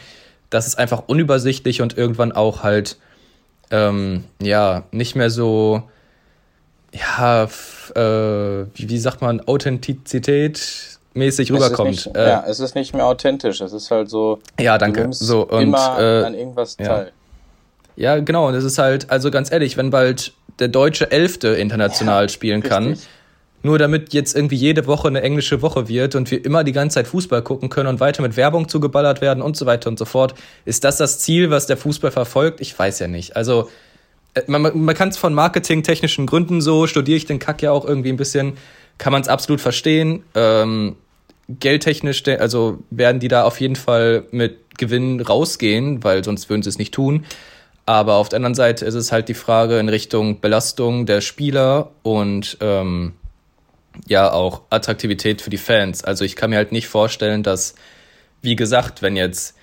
Das ist einfach unübersichtlich und irgendwann auch halt, ähm, ja, nicht mehr so, ja, äh, wie, wie sagt man, Authentizität mäßig rüberkommt. Nicht, äh, ja, es ist nicht mehr authentisch. Es ist halt so. Ja, danke. So und immer äh, an irgendwas teil. Ja, genau. Und es ist halt, also ganz ehrlich, wenn bald der deutsche Elfte international ja, spielen kann, richtig. nur damit jetzt irgendwie jede Woche eine englische Woche wird und wir immer die ganze Zeit Fußball gucken können und weiter mit Werbung zugeballert werden und so weiter und so fort, ist das das Ziel, was der Fußball verfolgt? Ich weiß ja nicht. Also äh, man, man kann es von marketingtechnischen Gründen so, studiere ich den Kack ja auch irgendwie ein bisschen, kann man es absolut verstehen. Ähm, geldtechnisch, also werden die da auf jeden Fall mit Gewinn rausgehen, weil sonst würden sie es nicht tun. Aber auf der anderen Seite ist es halt die Frage in Richtung Belastung der Spieler und ähm, ja auch Attraktivität für die Fans. Also ich kann mir halt nicht vorstellen, dass, wie gesagt, wenn jetzt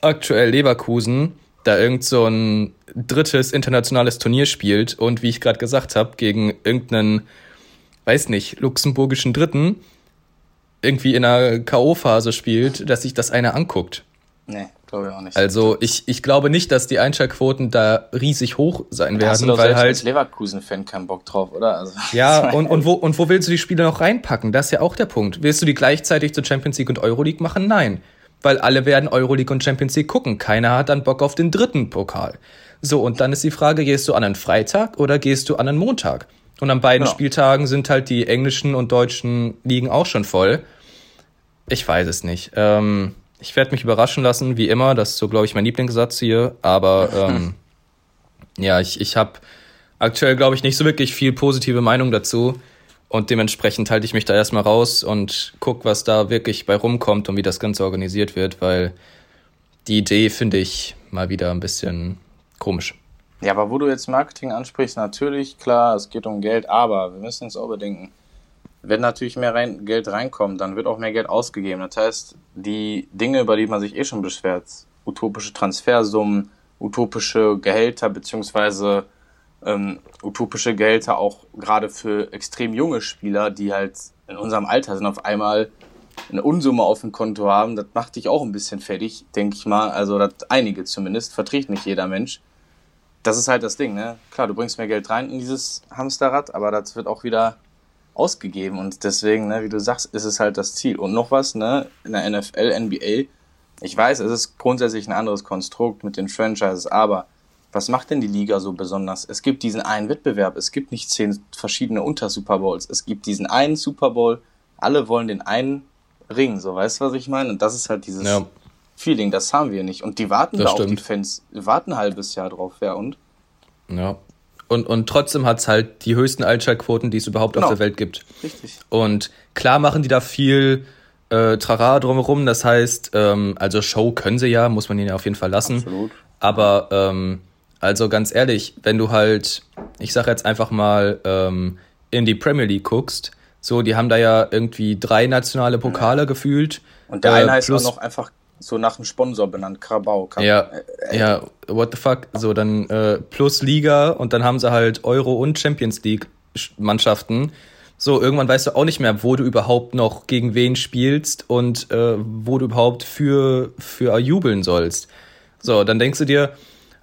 aktuell Leverkusen da irgend so ein drittes internationales Turnier spielt und wie ich gerade gesagt habe, gegen irgendeinen, weiß nicht, luxemburgischen Dritten irgendwie in einer K.O.-Phase spielt, dass sich das einer anguckt. Nee, glaube ich auch nicht. Also ich, ich glaube nicht, dass die Einschaltquoten da riesig hoch sein da hast du werden, doch weil selbst als halt. Leverkusen-Fan keinen Bock drauf, oder? Also, Ja, und, und, wo, und wo willst du die Spiele noch reinpacken? Das ist ja auch der Punkt. Willst du die gleichzeitig zur Champions League und Euroleague machen? Nein. Weil alle werden Euroleague und Champions League gucken. Keiner hat dann Bock auf den dritten Pokal. So, und dann ist die Frage, gehst du an einen Freitag oder gehst du an einen Montag? Und an beiden Ja. Spieltagen sind halt die englischen und deutschen Ligen auch schon voll. Ich weiß es nicht. Ähm, ich werde mich überraschen lassen, wie immer. Das ist so, glaube ich, mein Lieblingssatz hier. Aber ähm, ja, ich, ich habe aktuell, glaube ich, nicht so wirklich viel positive Meinung dazu. Und dementsprechend halte ich mich da erstmal raus und guck, was da wirklich bei rumkommt und wie das Ganze organisiert wird, weil die Idee finde ich mal wieder ein bisschen komisch. Ja, aber wo du jetzt Marketing ansprichst, natürlich, klar, es geht um Geld, aber wir müssen uns auch bedenken, wenn natürlich mehr rein, Geld reinkommt, dann wird auch mehr Geld ausgegeben. Das heißt, die Dinge, über die man sich eh schon beschwert, utopische Transfersummen, utopische Gehälter, beziehungsweise ähm, utopische Gehälter auch gerade für extrem junge Spieler, die halt in unserem Alter sind, auf einmal eine Unsumme auf dem Konto haben, das macht dich auch ein bisschen fertig, denke ich mal. Also das einige zumindest, verträgt nicht jeder Mensch. Das ist halt das Ding, ne? Klar, du bringst mehr Geld rein in dieses Hamsterrad, aber das wird auch wieder ausgegeben und deswegen, ne, wie du sagst, ist es halt das Ziel. Und noch was, ne, in der NFL, NBA, ich weiß, es ist grundsätzlich ein anderes Konstrukt mit den Franchises, aber was macht denn die Liga so besonders? Es gibt diesen einen Wettbewerb, es gibt nicht zehn verschiedene Unter-Super Bowls, es gibt diesen einen Super Bowl, alle wollen den einen Ring, so weißt du, was ich meine? Und das ist halt dieses Ja. Feeling, das haben wir nicht. Und die warten Das da auch, die stimmt. Fans, warten ein halbes Jahr drauf, ja und? Ja. Und, und trotzdem hat's halt die höchsten Einschaltquoten, die es überhaupt Genau. auf der Welt gibt. Richtig. Und klar machen die da viel äh, Trara drumherum. Das heißt, ähm, also Show können sie ja, muss man ihnen ja auf jeden Fall lassen. Absolut. Aber ähm, also ganz ehrlich, wenn du halt, ich sag jetzt einfach mal, ähm, in die Premier League guckst, so, die haben da ja irgendwie drei nationale Pokale gefühlt. Und der äh, eine heißt auch noch einfach so nach dem Sponsor benannt, Carabao. Car Ja, äh, ja, what the fuck? So, dann äh, plus Liga und dann haben sie halt Euro und Champions League Sch- Mannschaften. So, irgendwann weißt du auch nicht mehr, wo du überhaupt noch gegen wen spielst und äh, wo du überhaupt für, für jubeln sollst. So, dann denkst du dir,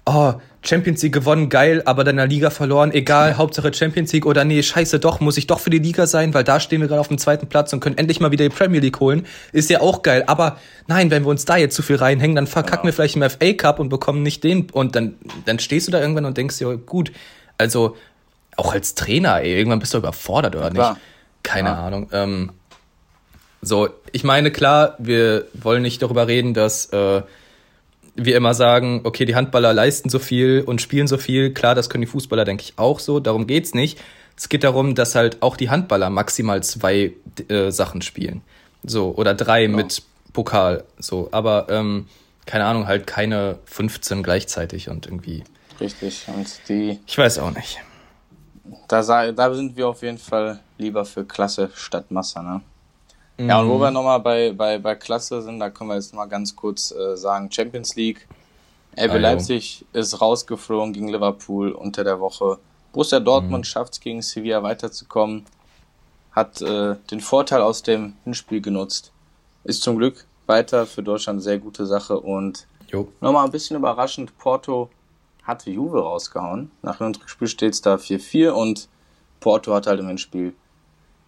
oh, Champions League gewonnen, geil, aber dann in der Liga verloren, egal, Hauptsache Champions League oder nee, scheiße, doch, muss ich doch für die Liga sein, weil da stehen wir gerade auf dem zweiten Platz und können endlich mal wieder die Premier League holen. Ist ja auch geil, aber nein, wenn wir uns da jetzt zu viel reinhängen, dann verkacken wir vielleicht im FA Cup und bekommen nicht den und dann, dann stehst du da irgendwann und denkst dir, gut, also auch als Trainer, ey, irgendwann bist du überfordert oder klar. nicht? Keine Ja. Ahnung. Ähm, so, ich meine, klar, wir wollen nicht darüber reden, dass äh, wir immer sagen, okay, die Handballer leisten so viel und spielen so viel. Klar, das können die Fußballer, denke ich, auch so. Darum geht's nicht. Es geht darum, dass halt auch die Handballer maximal zwei äh, Sachen spielen. So, oder drei mit Pokal. So, aber ähm, keine Ahnung, halt keine 15 gleichzeitig und irgendwie. Richtig. Und die, Ich weiß auch nicht. da, da sind wir auf jeden Fall lieber für Klasse statt Masse, ne? Ja, und wo wir nochmal bei, bei, bei Klasse sind, da können wir jetzt mal ganz kurz äh, sagen, Champions League. RB Ah, jo. Leipzig ist rausgeflogen gegen Liverpool unter der Woche. Borussia Dortmund schafft es gegen Sevilla weiterzukommen. Hat äh, den Vorteil aus dem Hinspiel genutzt. Ist zum Glück weiter für Deutschland eine sehr gute Sache. Und Jo. nochmal ein bisschen überraschend, Porto hatte Juve rausgehauen. Nach dem Rückspiel steht es da 4-4 und Porto hat halt im Hinspiel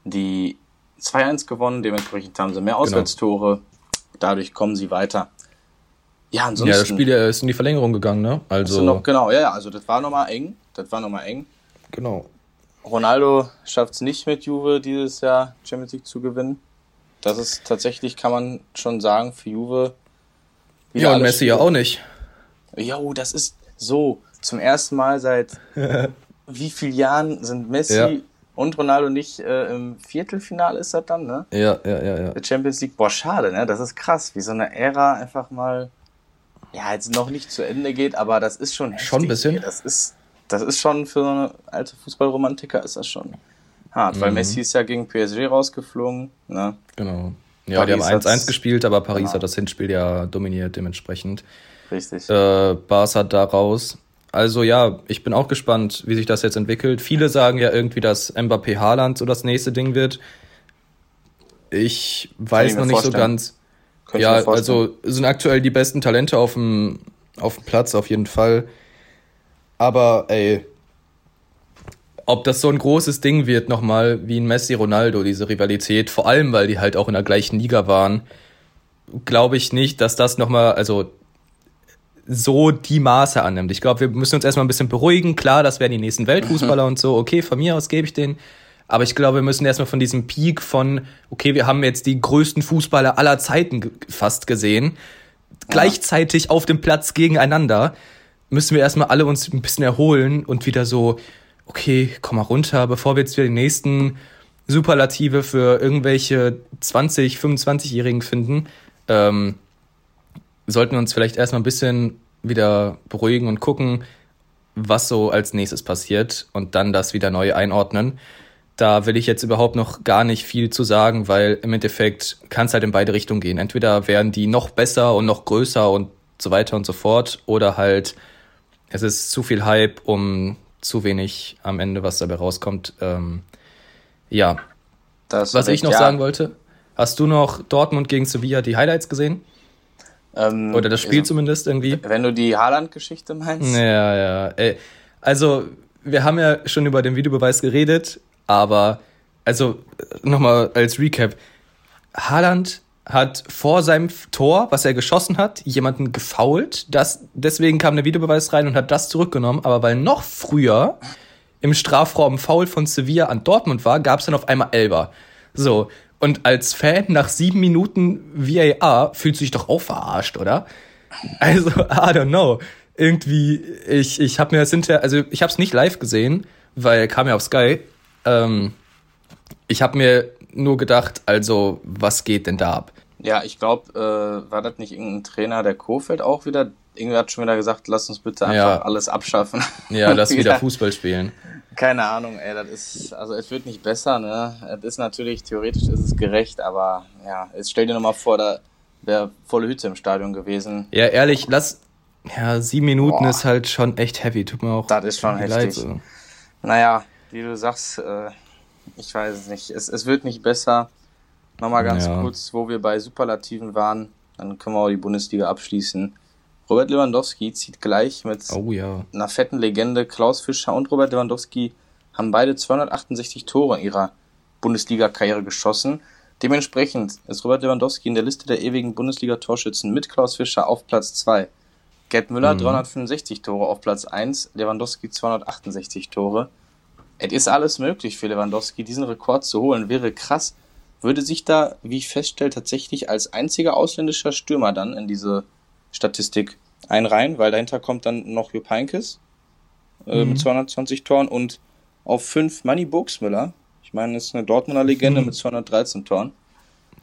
die 2-1 gewonnen. Dementsprechend haben sie mehr Auswärtstore. Dadurch kommen sie weiter. Ja, ansonsten. Ja, das Spiel äh, ist in die Verlängerung gegangen, ne? Also, noch, genau, ja, ja, also das war nochmal eng. Das war nochmal eng. genau. Ronaldo schafft es nicht mit Juve dieses Jahr Champions League zu gewinnen. Das ist tatsächlich, kann man schon sagen, für Juve. Ja, und Messi ja Spiele- auch nicht. Jo, das ist so. Zum ersten Mal seit wie vielen Jahren sind Messi Ja. Und Ronaldo nicht äh, im Viertelfinale ist das dann, ne? Ja, ja, ja, ja. Der Champions League. Boah, schade, ne? Das ist krass, wie so eine Ära einfach mal ja, jetzt noch nicht zu Ende geht, aber das ist schon heftig. Schon ein bisschen. Das ist das ist schon für so eine alte Fußballromantiker ist das schon hart, weil Messi ist ja gegen PSG rausgeflogen. Ne? Genau. Ja, Paris die haben 1-1 hat's- gespielt, aber Paris Genau. hat das Hinspiel ja dominiert dementsprechend. Richtig. Äh, Barca da raus. Also ja, ich bin auch gespannt, wie sich das jetzt entwickelt. Viele sagen ja irgendwie, dass Mbappé Haaland so das nächste Ding wird. Ich weiß ich noch nicht so vorstellen. ganz. Könnte ja, also sind aktuell die besten Talente auf dem, auf dem Platz auf jeden Fall. Aber ey, ob das so ein großes Ding wird nochmal wie ein Messi Ronaldo, diese Rivalität, vor allem weil die halt auch in der gleichen Liga waren, glaube ich nicht, dass das nochmal, also so die Maße annimmt. Ich glaube, wir müssen uns erstmal ein bisschen beruhigen. Klar, das werden die nächsten Weltfußballer und so. Okay, von mir aus gebe ich den. Aber ich glaube, wir müssen erstmal von diesem Peak von, okay, wir haben jetzt die größten Fußballer aller Zeiten fast gesehen, gleichzeitig auf dem Platz gegeneinander, müssen wir erstmal alle uns ein bisschen erholen und wieder so, okay, komm mal runter, bevor wir jetzt wieder die nächsten Superlative für irgendwelche 20, 25-Jährigen finden. Ähm, sollten wir uns vielleicht erstmal ein bisschen wieder beruhigen und gucken, was so als nächstes passiert und dann das wieder neu einordnen. Da will ich jetzt überhaupt noch gar nicht viel zu sagen, weil im Endeffekt kann es halt in beide Richtungen gehen. Entweder werden die noch besser und noch größer und so weiter und so fort, oder halt es ist zu viel Hype, um zu wenig am Ende, was dabei rauskommt. Ähm, ja, Das was ich noch ja, sagen wollte, hast du noch Dortmund gegen Sevilla die Highlights gesehen? Ähm, Oder das Spiel also, zumindest irgendwie? Wenn du die Haaland-Geschichte meinst. Ja, ja. Ey, also, wir haben ja schon über den Videobeweis geredet, aber, also, nochmal als Recap. Haaland hat vor seinem Tor, was er geschossen hat, jemanden gefoult. Das, deswegen kam der Videobeweis rein und hat das zurückgenommen. Aber weil noch früher im Strafraum Foul von Sevilla an Dortmund war, gab es dann auf einmal Elber. So. Und als Fan nach sieben Minuten VAR fühlt sich doch auch verarscht, oder? Also, I don't know. Irgendwie, ich, ich habe mir das hinterher, also ich habe es nicht live gesehen, weil kam ja auf Sky. Ähm, ich habe mir nur gedacht, also, was geht denn da ab? Ja, ich glaube, äh, war das nicht irgendein Trainer der Kofeld auch wieder? Irgendwer hat schon wieder gesagt, lass uns bitte einfach Ja. alles abschaffen. Ja, lass wieder Ja. Fußball spielen. Keine Ahnung, ey, das ist, also es wird nicht besser, ne? Es ist natürlich, theoretisch ist es gerecht, aber ja, jetzt stell dir nochmal vor, da wäre volle Hütte im Stadion gewesen. Ja, ehrlich, lass. Ja, sieben Minuten Boah. ist halt schon echt heavy. Tut mir auch. Das ist schon leid, heftig. so. Naja, wie du sagst, äh, ich weiß es nicht. Es, es wird nicht besser. Nochmal ganz Ja. kurz, wo wir bei Superlativen waren, dann können wir auch die Bundesliga abschließen. Robert Lewandowski zieht gleich mit Oh ja. einer fetten Legende. Klaus Fischer und Robert Lewandowski haben beide 268 Tore in ihrer Bundesliga-Karriere geschossen. Dementsprechend ist Robert Lewandowski in der Liste der ewigen Bundesliga-Torschützen mit Klaus Fischer auf Platz 2. Gerd Müller Mhm. 365 Tore auf Platz 1, Lewandowski 268 Tore. Es ist alles möglich für Lewandowski, diesen Rekord zu holen. Wäre krass. Würde sich da, wie ich feststelle, tatsächlich als einziger ausländischer Stürmer dann in diese Statistik einreihen, weil dahinter kommt dann noch Jupp Heynckes äh, Mhm. mit 220 Toren und auf 5 Manny Burgsmüller. Ich meine, das ist eine Dortmunder Legende mit 213 Toren.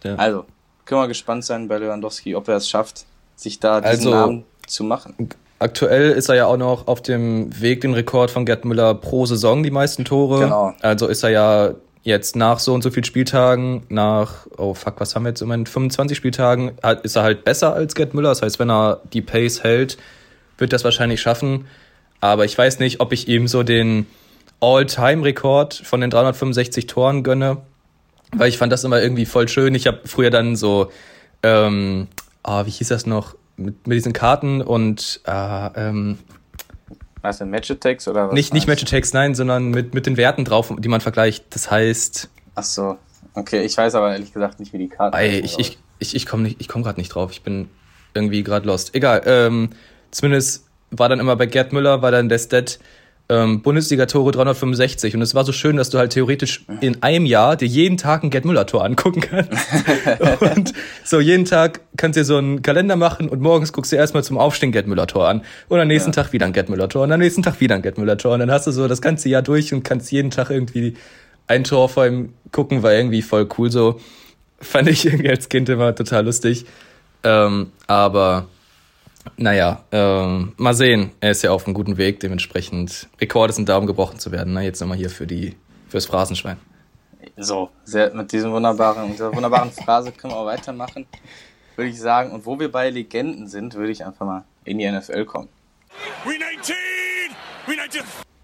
Ja. Also, können wir gespannt sein bei Lewandowski, ob er es schafft, sich da diesen Also- Namen zu machen. Aktuell ist er ja auch noch auf dem Weg, den Rekord von Gerd Müller pro Saison die meisten Tore. Genau. Also ist er ja jetzt nach so und so viel Spieltagen, nach, oh fuck, was haben wir jetzt im Moment, 25 Spieltagen, ist er halt besser als Gerd Müller. Das heißt, wenn er die Pace hält, wird das wahrscheinlich schaffen. Aber ich weiß nicht, ob ich ihm so den All-Time-Rekord von den 365 Toren gönne. Weil ich fand das immer irgendwie voll schön. Ich habe früher dann so, ähm, ah, wie hieß das noch, mit, mit diesen Karten und äh, ähm, Weißt du, Match-Attacks oder was? nicht, nicht meinst du? Match-Attacks, nein, sondern mit, mit den Werten drauf, die man vergleicht. Das heißt, Ach so. Okay, ich weiß aber ehrlich gesagt nicht, wie die Karte ey, ich, ich, ich, ich komme komm gerade nicht drauf. Ich bin irgendwie gerade lost. Egal, ähm, zumindest war dann immer bei Gerd Müller, war dann der Stat ähm, Bundesliga-Tore 365. Und es war so schön, dass du halt theoretisch in einem Jahr dir jeden Tag ein Gerd Müller-Tor angucken kannst. und so jeden Tag kannst du dir so einen Kalender machen und morgens guckst du erstmal zum Aufstehen Gerd Müller-Tor an. Und am nächsten Tag wieder ein Gerd Müller-Tor und am nächsten Tag wieder ein Gerd Müller-Tor. Und dann hast du so das ganze Jahr durch und kannst jeden Tag irgendwie ein Tor vor ihm gucken, war irgendwie voll cool so. Fand ich irgendwie als Kind immer total lustig. Ähm, aber naja, ähm, mal sehen. Er ist ja auf einem guten Weg, dementsprechend Rekorde sind da, um gebrochen zu werden. Ne? Jetzt nochmal hier für die fürs Phrasenschwein. So, sehr, mit diesem wunderbaren, dieser wunderbaren Phrase können wir auch weitermachen, würde ich sagen. Und wo wir bei Legenden sind, würde ich einfach mal in die NFL kommen. We 19! We 19!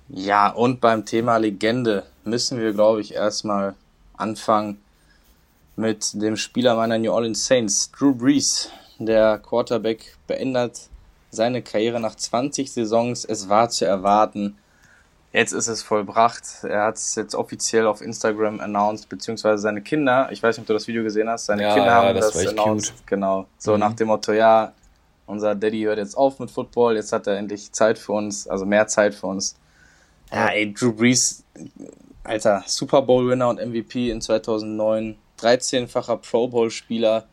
Ja, und beim Thema Legende müssen wir, glaube ich, erstmal anfangen mit dem Spieler meiner New Orleans Saints, Drew Brees. Der Quarterback beendet seine Karriere nach 20 Saisons. Es war zu erwarten. Jetzt ist es vollbracht. Er hat es jetzt offiziell auf Instagram announced, beziehungsweise seine Kinder. Ich weiß nicht, ob du das Video gesehen hast. Seine ja, Kinder haben das, das announced. Cute. Genau. So mhm. nach dem Motto, ja, unser Daddy hört jetzt auf mit Football. Jetzt hat er endlich Zeit für uns, also mehr Zeit für uns. Ja, ey, Drew Brees, alter Super Bowl-Winner und MVP in 2009, 13-facher Pro Bowl-Spieler,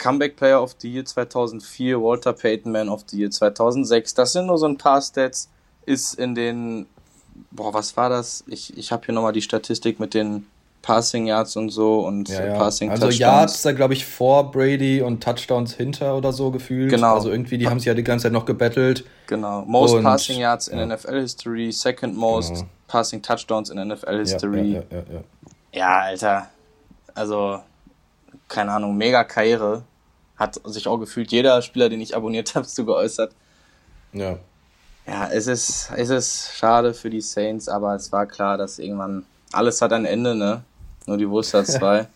Comeback Player of the Year 2004, Walter Payton Man of the Year 2006. Das sind nur so ein paar Stats. Ist in den, boah, was war das? Ich, ich habe hier nochmal die Statistik mit den Passing Yards und so und ja, ja. Passing also Touchdowns. Also Yards da glaube ich vor Brady und Touchdowns hinter oder so gefühlt. Genau. Also irgendwie die haben sich ja die ganze Zeit noch gebettelt. Genau. Most und, Passing Yards in ja. NFL History, second most genau. Passing Touchdowns in NFL History. Ja, ja, ja, ja, ja, Alter. Also keine Ahnung, mega Karriere. Hat sich auch gefühlt jeder Spieler, den ich abonniert habe, so geäußert. Ja. Ja, es ist, es ist schade für die Saints, aber es war klar, dass irgendwann alles hat ein Ende, ne? Nur die Wurst hat zwei.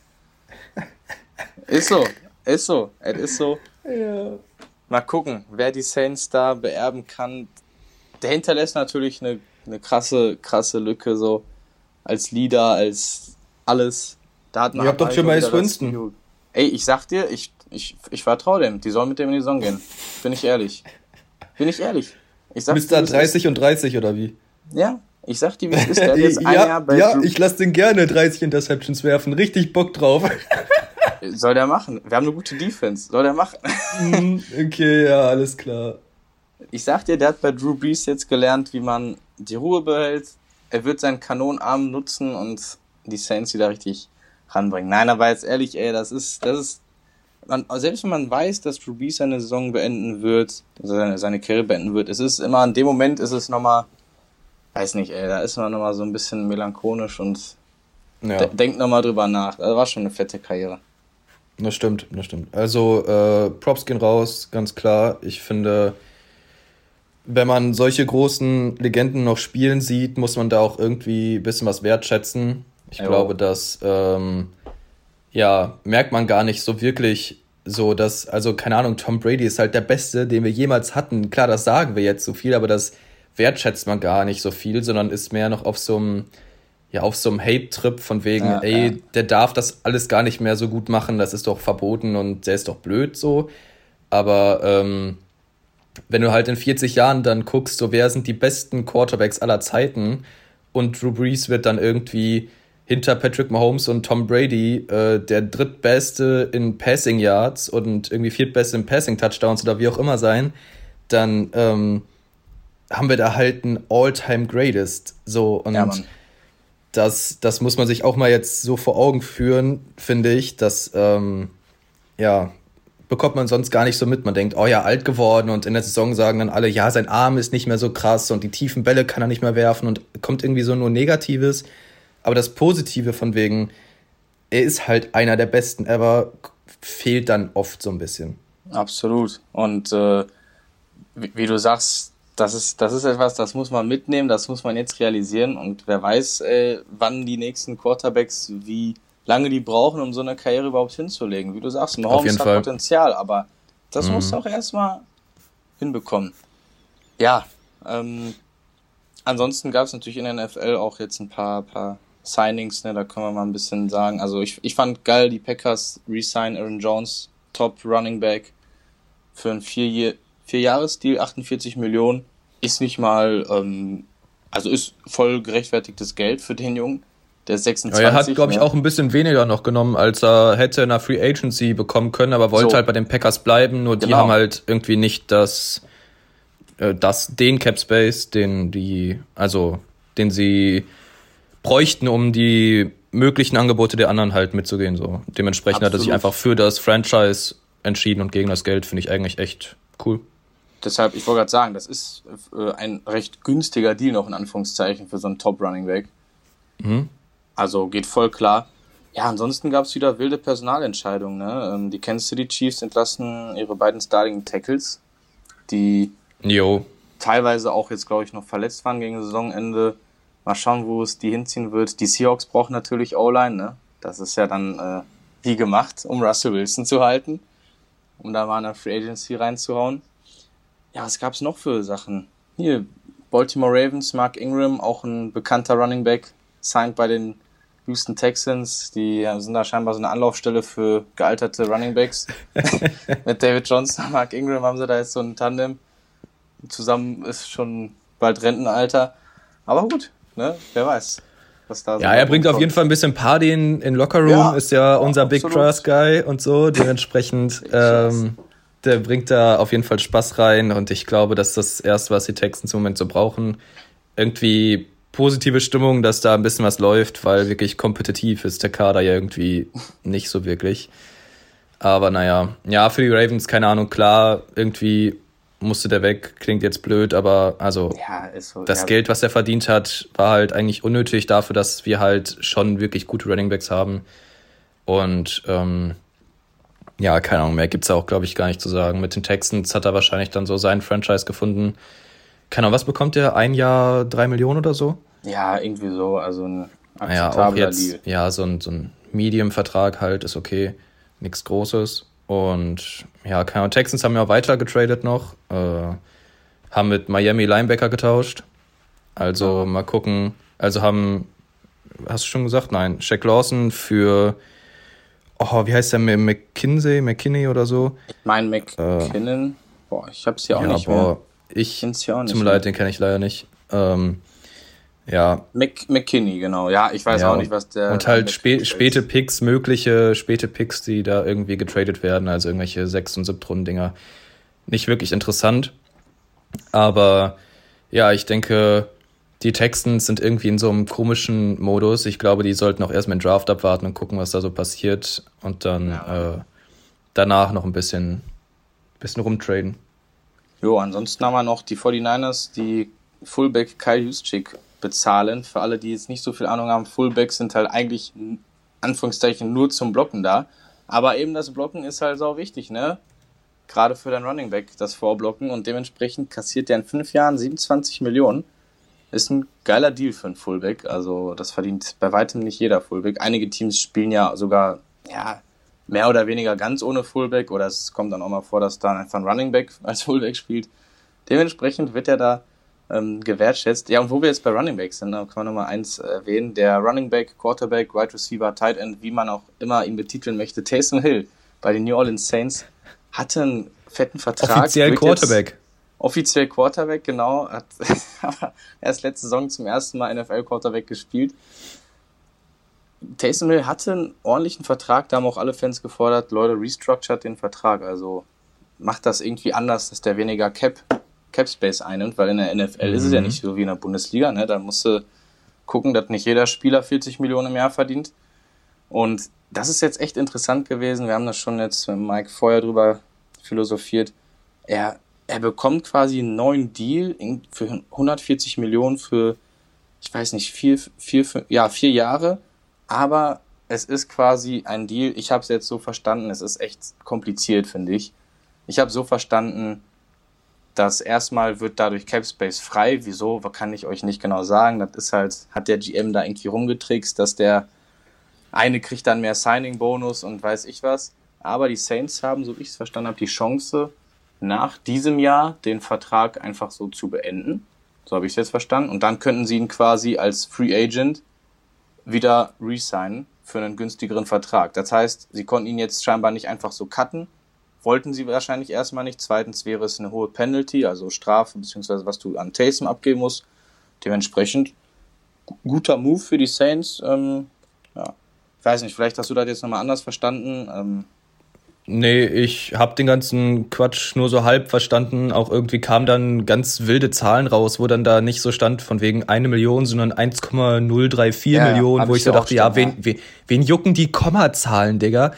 ist so, ist so, es ist so. Ja. Mal gucken, wer die Saints da beerben kann. Der hinterlässt natürlich eine, eine krasse, krasse Lücke, so als Leader, als alles. Da hat man Ihr habt doch schon mal Winston. Ey, ich sag dir, ich, ich, ich vertraue dem. Die sollen mit dem in die Saison gehen. Bin ich ehrlich. Bin ich ehrlich. Ich sag Mr. 30 und 30 oder wie? Ja, ich sag dir, wie es ist. Der hat jetzt ja, ein Jahr bei Ja, ich lass den gerne 30 Interceptions werfen. Richtig Bock drauf. Soll der machen. Wir haben eine gute Defense. Soll der machen. Mm, okay, ja, alles klar. Ich sag dir, der hat bei Drew Brees jetzt gelernt, wie man die Ruhe behält. Er wird seinen Kanonenarm nutzen und die Saints wieder richtig ranbringen. Nein, aber jetzt ehrlich, ey, das ist, das ist, man, selbst wenn man weiß, dass Drew Brees seine Saison beenden wird, also seine, seine Karriere beenden wird, es ist immer, in dem Moment ist es nochmal, weiß nicht, ey, da ist man nochmal so ein bisschen melancholisch und ja. de denkt nochmal drüber nach. Das war schon eine fette Karriere. Das stimmt, das stimmt. Also, äh, Props gehen raus, ganz klar. Ich finde, wenn man solche großen Legenden noch spielen sieht, muss man da auch irgendwie ein bisschen was wertschätzen. Ich jo. glaube, dass, ähm, ja, merkt man gar nicht so wirklich so, dass, also keine Ahnung, Tom Brady ist halt der Beste, den wir jemals hatten. Klar, das sagen wir jetzt so viel, aber das wertschätzt man gar nicht so viel, sondern ist mehr noch auf so einem, ja, auf so einem Hate-Trip von wegen, ja, ey, ja. der darf das alles gar nicht mehr so gut machen, das ist doch verboten und der ist doch blöd so. Aber ähm, wenn du halt in 40 Jahren dann guckst, so wer sind die besten Quarterbacks aller Zeiten und Drew Brees wird dann irgendwie hinter Patrick Mahomes und Tom Brady äh, der drittbeste in Passing Yards und irgendwie viertbeste in Passing Touchdowns oder wie auch immer sein, dann ähm, haben wir da halt ein All-Time Greatest. So, und ja, das, das muss man sich auch mal jetzt so vor Augen führen, finde ich, dass, ähm, ja, bekommt man sonst gar nicht so mit. Man denkt, oh ja, alt geworden und in der Saison sagen dann alle, ja, sein Arm ist nicht mehr so krass und die tiefen Bälle kann er nicht mehr werfen und kommt irgendwie so nur Negatives. Aber das Positive von wegen, er ist halt einer der besten ever, fehlt dann oft so ein bisschen. Absolut. Und äh, wie, wie, du sagst, das ist, das ist etwas, das muss man mitnehmen, das muss man jetzt realisieren. Und wer weiß, äh, wann die nächsten Quarterbacks, wie lange die brauchen, um so eine Karriere überhaupt hinzulegen. Wie du sagst, Mahomes hat Fall. Potenzial, aber das mhm. musst du auch erstmal hinbekommen. Ja, ähm, ansonsten gab es natürlich in der NFL auch jetzt ein paar, paar Signings, ne, da können wir mal ein bisschen sagen. Also ich, ich fand geil, die Packers resign Aaron Jones, Top Running Back für ein vier, vier Jahres-Deal, 48 Millionen. Ist nicht mal, ähm, also ist voll gerechtfertigtes Geld für den Jungen. Der ist 26. Ja, er hat, glaube ich, ne? auch ein bisschen weniger noch genommen, als er hätte in der Free Agency bekommen können, aber wollte so. halt bei den Packers bleiben. Nur genau. die haben halt irgendwie nicht das, äh, das, den Cap Space, den die, also, den sie bräuchten, um die möglichen Angebote der anderen halt mitzugehen. So. Dementsprechend Absolut. hat er sich einfach für das Franchise entschieden und gegen das Geld finde ich eigentlich echt cool. Deshalb, ich wollte gerade sagen, das ist äh, ein recht günstiger Deal noch in Anführungszeichen für so einen Top-Running Back. Mhm. Also geht voll klar. Ja, ansonsten gab es wieder wilde Personalentscheidungen. Ne? Ähm, die Kansas City Chiefs entlassen ihre beiden Starting Tackles, die Jo. teilweise auch jetzt, glaube ich, noch verletzt waren gegen Saisonende. Mal schauen, wo es die hinziehen wird. Die Seahawks brauchen natürlich O-Line, ne? Das ist ja dann äh, wie gemacht, um Russell Wilson zu halten, um da mal eine Free Agency reinzuhauen. Ja, was gab's noch für Sachen? Hier, Baltimore Ravens, Mark Ingram, auch ein bekannter Running Back, signed bei den Houston Texans. Die sind da scheinbar so eine Anlaufstelle für gealterte Running Backs. Mit David Johnson Mark Ingram haben sie da jetzt so ein Tandem. Zusammen ist schon bald Rentenalter. Aber gut, ne? Wer weiß. Was da so Ja, er bringt auf jeden Fall ein bisschen Party in, in Locker Room, Ja, ist ja unser Big absolut. Trust Guy und so. Dementsprechend, ähm, der bringt da auf jeden Fall Spaß rein und ich glaube, dass das erste, was die Texans im Moment so brauchen, irgendwie positive Stimmung, dass da ein bisschen was läuft, weil wirklich kompetitiv ist der Kader ja irgendwie nicht so wirklich. Aber naja, ja, für die Ravens, keine Ahnung, klar, irgendwie musste der weg, klingt jetzt blöd, aber also Ja, so. das ja, Geld, was er verdient hat, war halt eigentlich unnötig dafür, dass wir halt schon wirklich gute Running Backs haben. Und ähm, ja, keine Ahnung, mehr gibt's auch, glaube ich, gar nicht zu sagen. Mit den Texans hat er wahrscheinlich dann so seinen Franchise gefunden. Keine Ahnung, was bekommt er? Ein Jahr drei Millionen oder so? Ja, irgendwie so. Also ein Naja, auch akzeptabler jetzt, Deal. ja, so ein, so ein Medium-Vertrag halt ist okay. Nichts Großes. Und ja, keine Ahnung, Texans haben ja auch weiter getradet noch. Äh, haben mit Miami Linebacker getauscht. Also mal gucken. Also haben, hast du schon gesagt? Nein, Shaq Lawson für, oh, wie heißt der? McKinsey, McKinney oder so? Ich meine McKinnon. boah, ich hab's hier auch ja, nicht mehr. boah, ich, Kenn's hier auch nicht tut mir mehr. leid, den kenne ich leider nicht. Ähm, ja, Mc, McKinney, genau. Ja, ich weiß Ja, auch nicht, was der. Und halt spä späte. Picks, mögliche späte Picks, die da irgendwie getradet werden, also irgendwelche sechs- und siebtrunden-Dinger. Nicht wirklich interessant. Aber ja, ich denke, die Texans sind irgendwie in so einem komischen Modus. Ich glaube, die sollten auch erstmal den Draft abwarten und gucken, was da so passiert. Und dann Ja. äh, danach noch ein bisschen, bisschen rumtraden. Jo, ansonsten haben wir noch die 49ers, die Fullback Kyle Juszczyk bezahlen. Für alle, die jetzt nicht so viel Ahnung haben, Fullbacks sind halt eigentlich, Anführungszeichen, nur zum Blocken da. Aber eben das Blocken ist halt sau wichtig, ne? Gerade für dein Running Back, das Vorblocken. Und dementsprechend kassiert der in fünf Jahren 27 Millionen. Ist ein geiler Deal für einen Fullback. Also das verdient bei weitem nicht jeder Fullback. Einige Teams spielen ja sogar, ja, mehr oder weniger ganz ohne Fullback oder es kommt dann auch mal vor, dass dann einfach ein Running Back als Fullback spielt. Dementsprechend wird er da ähm, gewertschätzt. Ja, und wo wir jetzt bei Running Backs sind, da kann man nochmal eins erwähnen. Der Running Back, Quarterback, Wide Receiver, Tight End, wie man auch immer ihn betiteln möchte, Taysom Hill bei den New Orleans Saints hatte einen fetten Vertrag. Offiziell Quarterback. Offiziell Quarterback, genau. Hat erst letzte Saison zum ersten Mal NFL-Quarterback gespielt. Taysom Hill hatte einen ordentlichen Vertrag, da haben auch alle Fans gefordert, Leute, restructured den Vertrag. Also macht das irgendwie anders, dass der weniger Cap, Cap Space einnimmt, weil in der NFL ist es ja nicht so wie in der Bundesliga. Ne? Da musst du gucken, dass nicht jeder Spieler 40 Millionen im Jahr verdient. Und das ist jetzt echt interessant gewesen. Wir haben das schon jetzt mit Mike vorher drüber philosophiert. Er, er bekommt quasi einen neuen Deal für 140 Millionen für, ich weiß nicht, vier, vier, fünf, ja, vier Jahre. Aber es ist quasi ein Deal. Ich habe es jetzt so verstanden. Es ist echt kompliziert, finde ich. Ich habe so verstanden, dass erstmal wird dadurch Cap Space frei. Wieso, kann ich euch nicht genau sagen. Das ist halt, hat der GM da irgendwie rumgetrickst, dass der eine kriegt dann mehr Signing-Bonus und weiß ich was. Aber die Saints haben, so wie ich es verstanden habe, die Chance, nach diesem Jahr den Vertrag einfach so zu beenden. So habe ich es jetzt verstanden. Und dann könnten sie ihn quasi als Free Agent wieder resignen für einen günstigeren Vertrag. Das heißt, sie konnten ihn jetzt scheinbar nicht einfach so cutten. Wollten sie wahrscheinlich erstmal nicht. Zweitens wäre es eine hohe Penalty, also Strafe, beziehungsweise was du an Taysom abgeben musst. Dementsprechend gu- guter Move für die Saints. Ähm, ja. Ich weiß nicht, vielleicht hast du das jetzt nochmal anders verstanden. Ähm, Nee, ich habe den ganzen Quatsch nur so halb verstanden. Auch irgendwie kamen dann ganz wilde Zahlen raus, wo dann da nicht so stand von wegen eine Million, sondern 1,034 Ja, Millionen, wo ich so dachte, ja, stehen, wen, wen, wen jucken die Kommazahlen, Digga?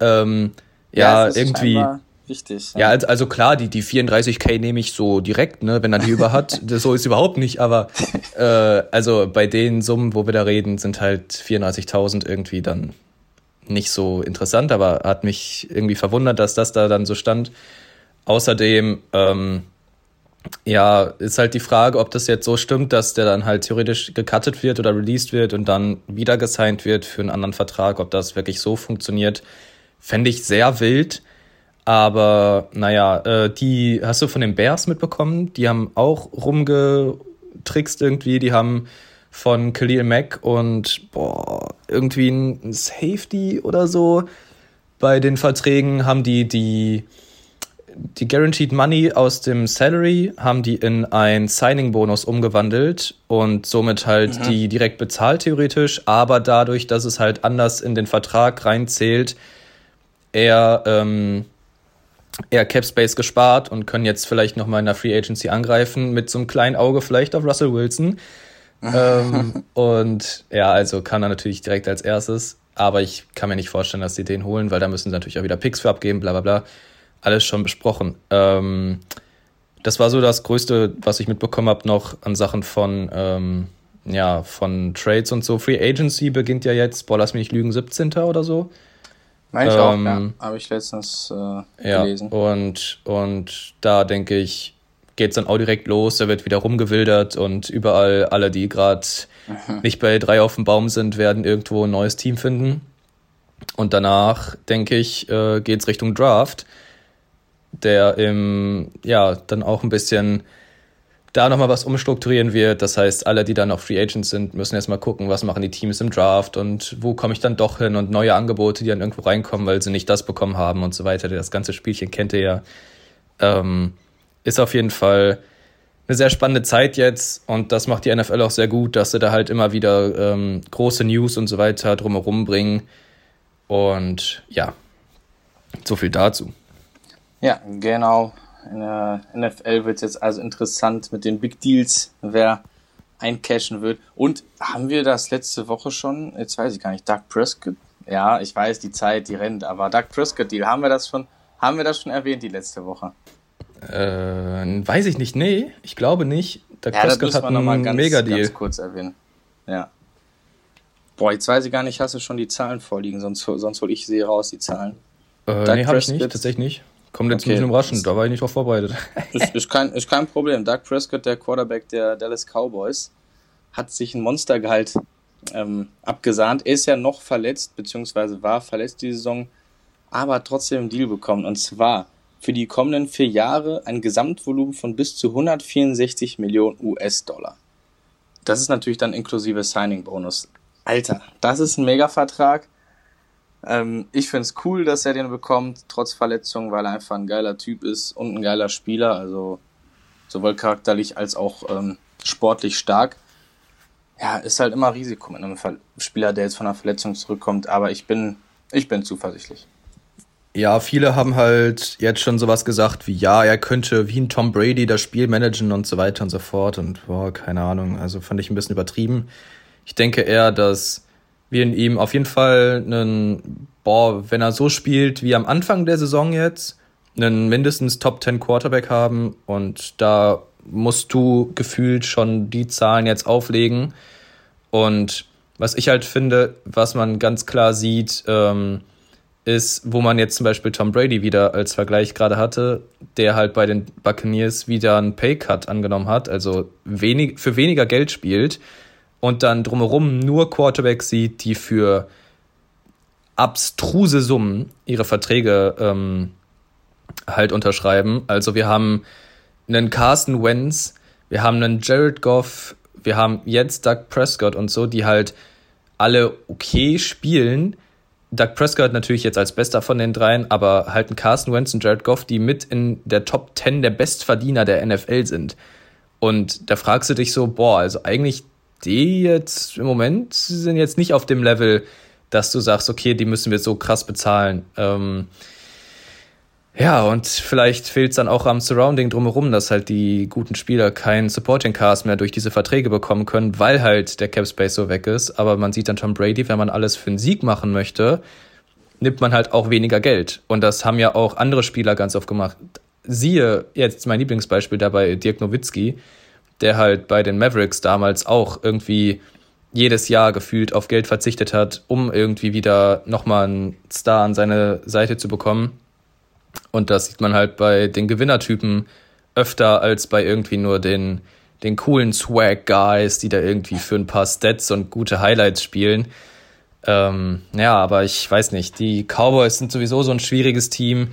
ähm, ja, ist irgendwie. scheinbar- richtig. Ja, also, also klar, die, die 34k nehme ich so direkt, ne, wenn er die über hat. So ist überhaupt nicht, aber äh, also bei den Summen, wo wir da reden, sind halt 34.000 irgendwie dann nicht so interessant, aber hat mich irgendwie verwundert, dass das da dann so stand. Außerdem, ähm, ja, ist halt die Frage, ob das jetzt so stimmt, dass der dann halt theoretisch gecuttet wird oder released wird und dann wieder gesigned wird für einen anderen Vertrag, ob das wirklich so funktioniert, fände ich sehr wild. Aber naja, äh, die hast du von den Bears mitbekommen? Die haben auch rumgetrickst irgendwie. Die haben von Khalil Mack und boah, irgendwie ein Safety oder so. Bei den Verträgen haben die die die Guaranteed Money aus dem Salary haben die in ein Signing-Bonus umgewandelt und somit halt mhm. die direkt bezahlt theoretisch, aber dadurch, dass es halt anders in den Vertrag reinzählt, eher, ähm, eher Cap Space gespart und können jetzt vielleicht nochmal in der Free Agency angreifen mit so einem kleinen Auge vielleicht auf Russell Wilson. ähm, und ja, also kann er natürlich direkt als erstes, aber ich kann mir nicht vorstellen, dass sie den holen, weil da müssen sie natürlich auch wieder Picks für abgeben, bla bla bla alles schon besprochen. Ähm, das war so das Größte, was ich mitbekommen habe, noch an Sachen von, ähm, ja, von Trades und so. Free Agency beginnt ja jetzt, boah, lass mich nicht lügen, 17. oder so. Meine ich ähm, auch, ja. Habe ich letztens äh, ja, gelesen. Und, und da denke ich, geht es dann auch direkt los, da wird wieder rumgewildert und überall alle, die gerade nicht bei drei auf dem Baum sind, werden irgendwo ein neues Team finden. Und danach, denke ich, äh, geht es Richtung Draft der im, ja, dann auch ein bisschen da nochmal was umstrukturieren wird. Das heißt, alle, die dann noch Free Agents sind, müssen erstmal gucken, was machen die Teams im Draft und wo komme ich dann doch hin und neue Angebote, die dann irgendwo reinkommen, weil sie nicht das bekommen haben und so weiter. Das ganze Spielchen kennt ihr ja. Ähm, ist auf jeden Fall eine sehr spannende Zeit jetzt und das macht die NFL auch sehr gut, dass sie da halt immer wieder ähm, große News und so weiter drumherum bringen. Und ja, so viel dazu. Ja, genau. In der NFL wird es jetzt also interessant mit den Big Deals, wer eincashen wird. Und haben wir das letzte Woche schon? Jetzt weiß ich gar nicht. Doug Prescott? Ja, ich weiß, die Zeit, die rennt, aber Doug Prescott Deal, haben wir das schon, haben wir das schon erwähnt die letzte Woche? Äh, weiß ich nicht. Nee, ich glaube nicht. Doug ja, Prescott hat einen ganz, Mega Deal. ganz kurz erwähnen. Ja. Boah, jetzt weiß ich gar nicht, hast du schon die Zahlen vorliegen, sonst, sonst hol ich sie raus, die Zahlen. Äh, Doug nee, habe ich nicht, tatsächlich nicht. Kommt jetzt okay. ein bisschen überraschend, da war ich nicht drauf vorbereitet. Ist, ist, kein, ist kein Problem. Doug Prescott, der Quarterback der Dallas Cowboys, hat sich ein Monstergehalt ähm, abgesahnt. Er ist ja noch verletzt, beziehungsweise war verletzt die Saison, aber hat trotzdem einen Deal bekommen. Und zwar für die kommenden vier Jahre ein Gesamtvolumen von bis zu 164 Millionen US-Dollar. Das ist natürlich dann inklusive Signing-Bonus. Alter, das ist ein Mega-Vertrag. Ähm, ich finde es cool, dass er den bekommt, trotz Verletzung, weil er einfach ein geiler Typ ist und ein geiler Spieler, also sowohl charakterlich als auch ähm, sportlich stark. Ja, ist halt immer Risiko mit einem Spieler, der jetzt von einer Verletzung zurückkommt, aber ich bin, ich bin zuversichtlich. Ja, viele haben halt jetzt schon sowas gesagt wie, ja, er könnte wie ein Tom Brady das Spiel managen und so weiter und so fort und boah, keine Ahnung, also fand ich ein bisschen übertrieben. Ich denke eher, dass wir in ihm auf jeden Fall einen, boah, wenn er so spielt wie am Anfang der Saison jetzt, einen mindestens Top 10 Quarterback haben und da musst du gefühlt schon die Zahlen jetzt auflegen. Und was ich halt finde, was man ganz klar sieht, ähm, ist, wo man jetzt zum Beispiel Tom Brady wieder als Vergleich gerade hatte, der halt bei den Buccaneers wieder einen Paycut angenommen hat, also wenig, für weniger Geld spielt und dann drumherum nur Quarterbacks sieht, die für abstruse Summen ihre Verträge ähm, halt unterschreiben. Also wir haben einen Carson Wentz, wir haben einen Jared Goff, wir haben jetzt Doug Prescott und so, die halt alle okay spielen. Doug Prescott natürlich jetzt als bester von den dreien, aber halt ein Carson Wentz und Jared Goff, die mit in der Top 10 der Bestverdiener der NFL sind. Und da fragst du dich so, boah, also eigentlich die jetzt im Moment sind jetzt nicht auf dem Level, dass du sagst, okay, die müssen wir so krass bezahlen. Ähm, ja, und vielleicht fehlt es dann auch am Surrounding drumherum, dass halt die guten Spieler keinen Supporting Cast mehr durch diese Verträge bekommen können, weil halt der Cap Space so weg ist. Aber man sieht dann Tom Brady, wenn man alles für einen Sieg machen möchte, nimmt man halt auch weniger Geld. Und das haben ja auch andere Spieler ganz oft gemacht. Siehe jetzt mein Lieblingsbeispiel dabei, Dirk Nowitzki, der halt bei den Mavericks damals auch irgendwie jedes Jahr gefühlt auf Geld verzichtet hat, um irgendwie wieder nochmal einen Star an seine Seite zu bekommen. Und das sieht man halt bei den Gewinnertypen öfter als bei irgendwie nur den, den coolen Swag-Guys, die da irgendwie für ein paar Stats und gute Highlights spielen. Ähm, ja, aber ich weiß nicht. Die Cowboys sind sowieso so ein schwieriges Team.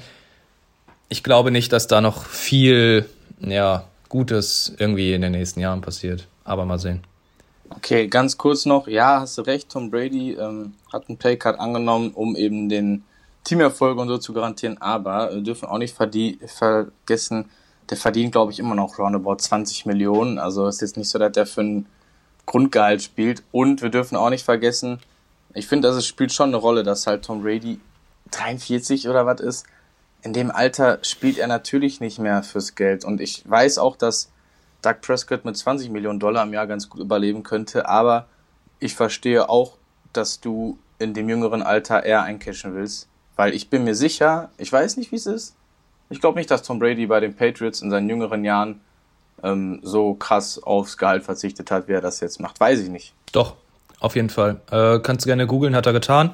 Ich glaube nicht, dass da noch viel, ja, Gutes irgendwie in den nächsten Jahren passiert. Aber mal sehen. Okay, ganz kurz noch. Ja, hast du recht. Tom Brady ähm, hat einen Paycard angenommen, um eben den Teamerfolg und so zu garantieren. Aber wir dürfen auch nicht vergessen, der verdient, glaube ich, immer noch roundabout 20 Millionen. Also ist jetzt nicht so, dass der für ein Grundgehalt spielt. Und wir dürfen auch nicht vergessen, ich finde, das spielt schon eine Rolle, dass halt Tom Brady 43 oder was ist. In dem Alter spielt er natürlich nicht mehr fürs Geld. Und ich weiß auch, dass Doug Prescott mit 20 Millionen Dollar im Jahr ganz gut überleben könnte. Aber ich verstehe auch, dass du in dem jüngeren Alter eher eincashen willst. Weil ich bin mir sicher, ich weiß nicht, wie es ist. Ich glaube nicht, dass Tom Brady bei den Patriots in seinen jüngeren Jahren ähm, so krass aufs Gehalt verzichtet hat, wie er das jetzt macht. Weiß ich nicht. Doch, auf jeden Fall. Äh, kannst du gerne googeln, hat er getan.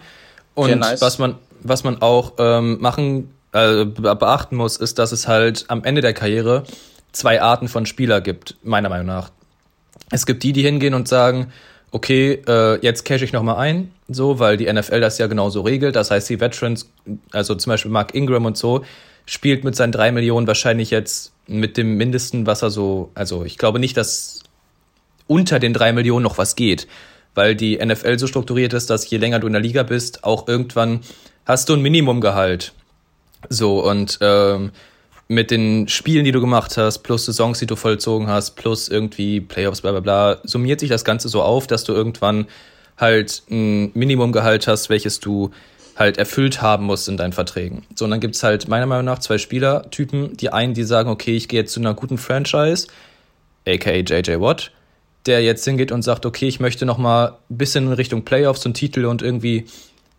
Und nice. was man, was man auch ähm, machen, äh, beachten muss, ist, dass es halt am Ende der Karriere zwei Arten von Spieler gibt, meiner Meinung nach. Es gibt die, die hingehen und sagen, okay, äh, jetzt cash ich nochmal ein, so, weil die NFL das ja genauso regelt. Das heißt, die Veterans, also zum Beispiel Mark Ingram und so, spielt mit seinen drei Millionen wahrscheinlich jetzt mit dem Mindesten, was er so, also ich glaube nicht, dass unter den drei Millionen noch was geht weil die NFL so strukturiert ist, dass je länger du in der Liga bist, auch irgendwann hast du ein Minimumgehalt. So, und ähm, mit den Spielen, die du gemacht hast, plus Saisons, die du vollzogen hast, plus irgendwie Playoffs, bla bla bla, summiert sich das Ganze so auf, dass du irgendwann halt ein Minimumgehalt hast, welches du halt erfüllt haben musst in deinen Verträgen. So, und dann gibt's halt meiner Meinung nach zwei Spielertypen. Die einen, die sagen, okay, ich gehe jetzt zu einer guten Franchise, aka JJ Watt, der jetzt hingeht und sagt, okay, ich möchte noch mal ein bisschen in Richtung Playoffs und Titel und irgendwie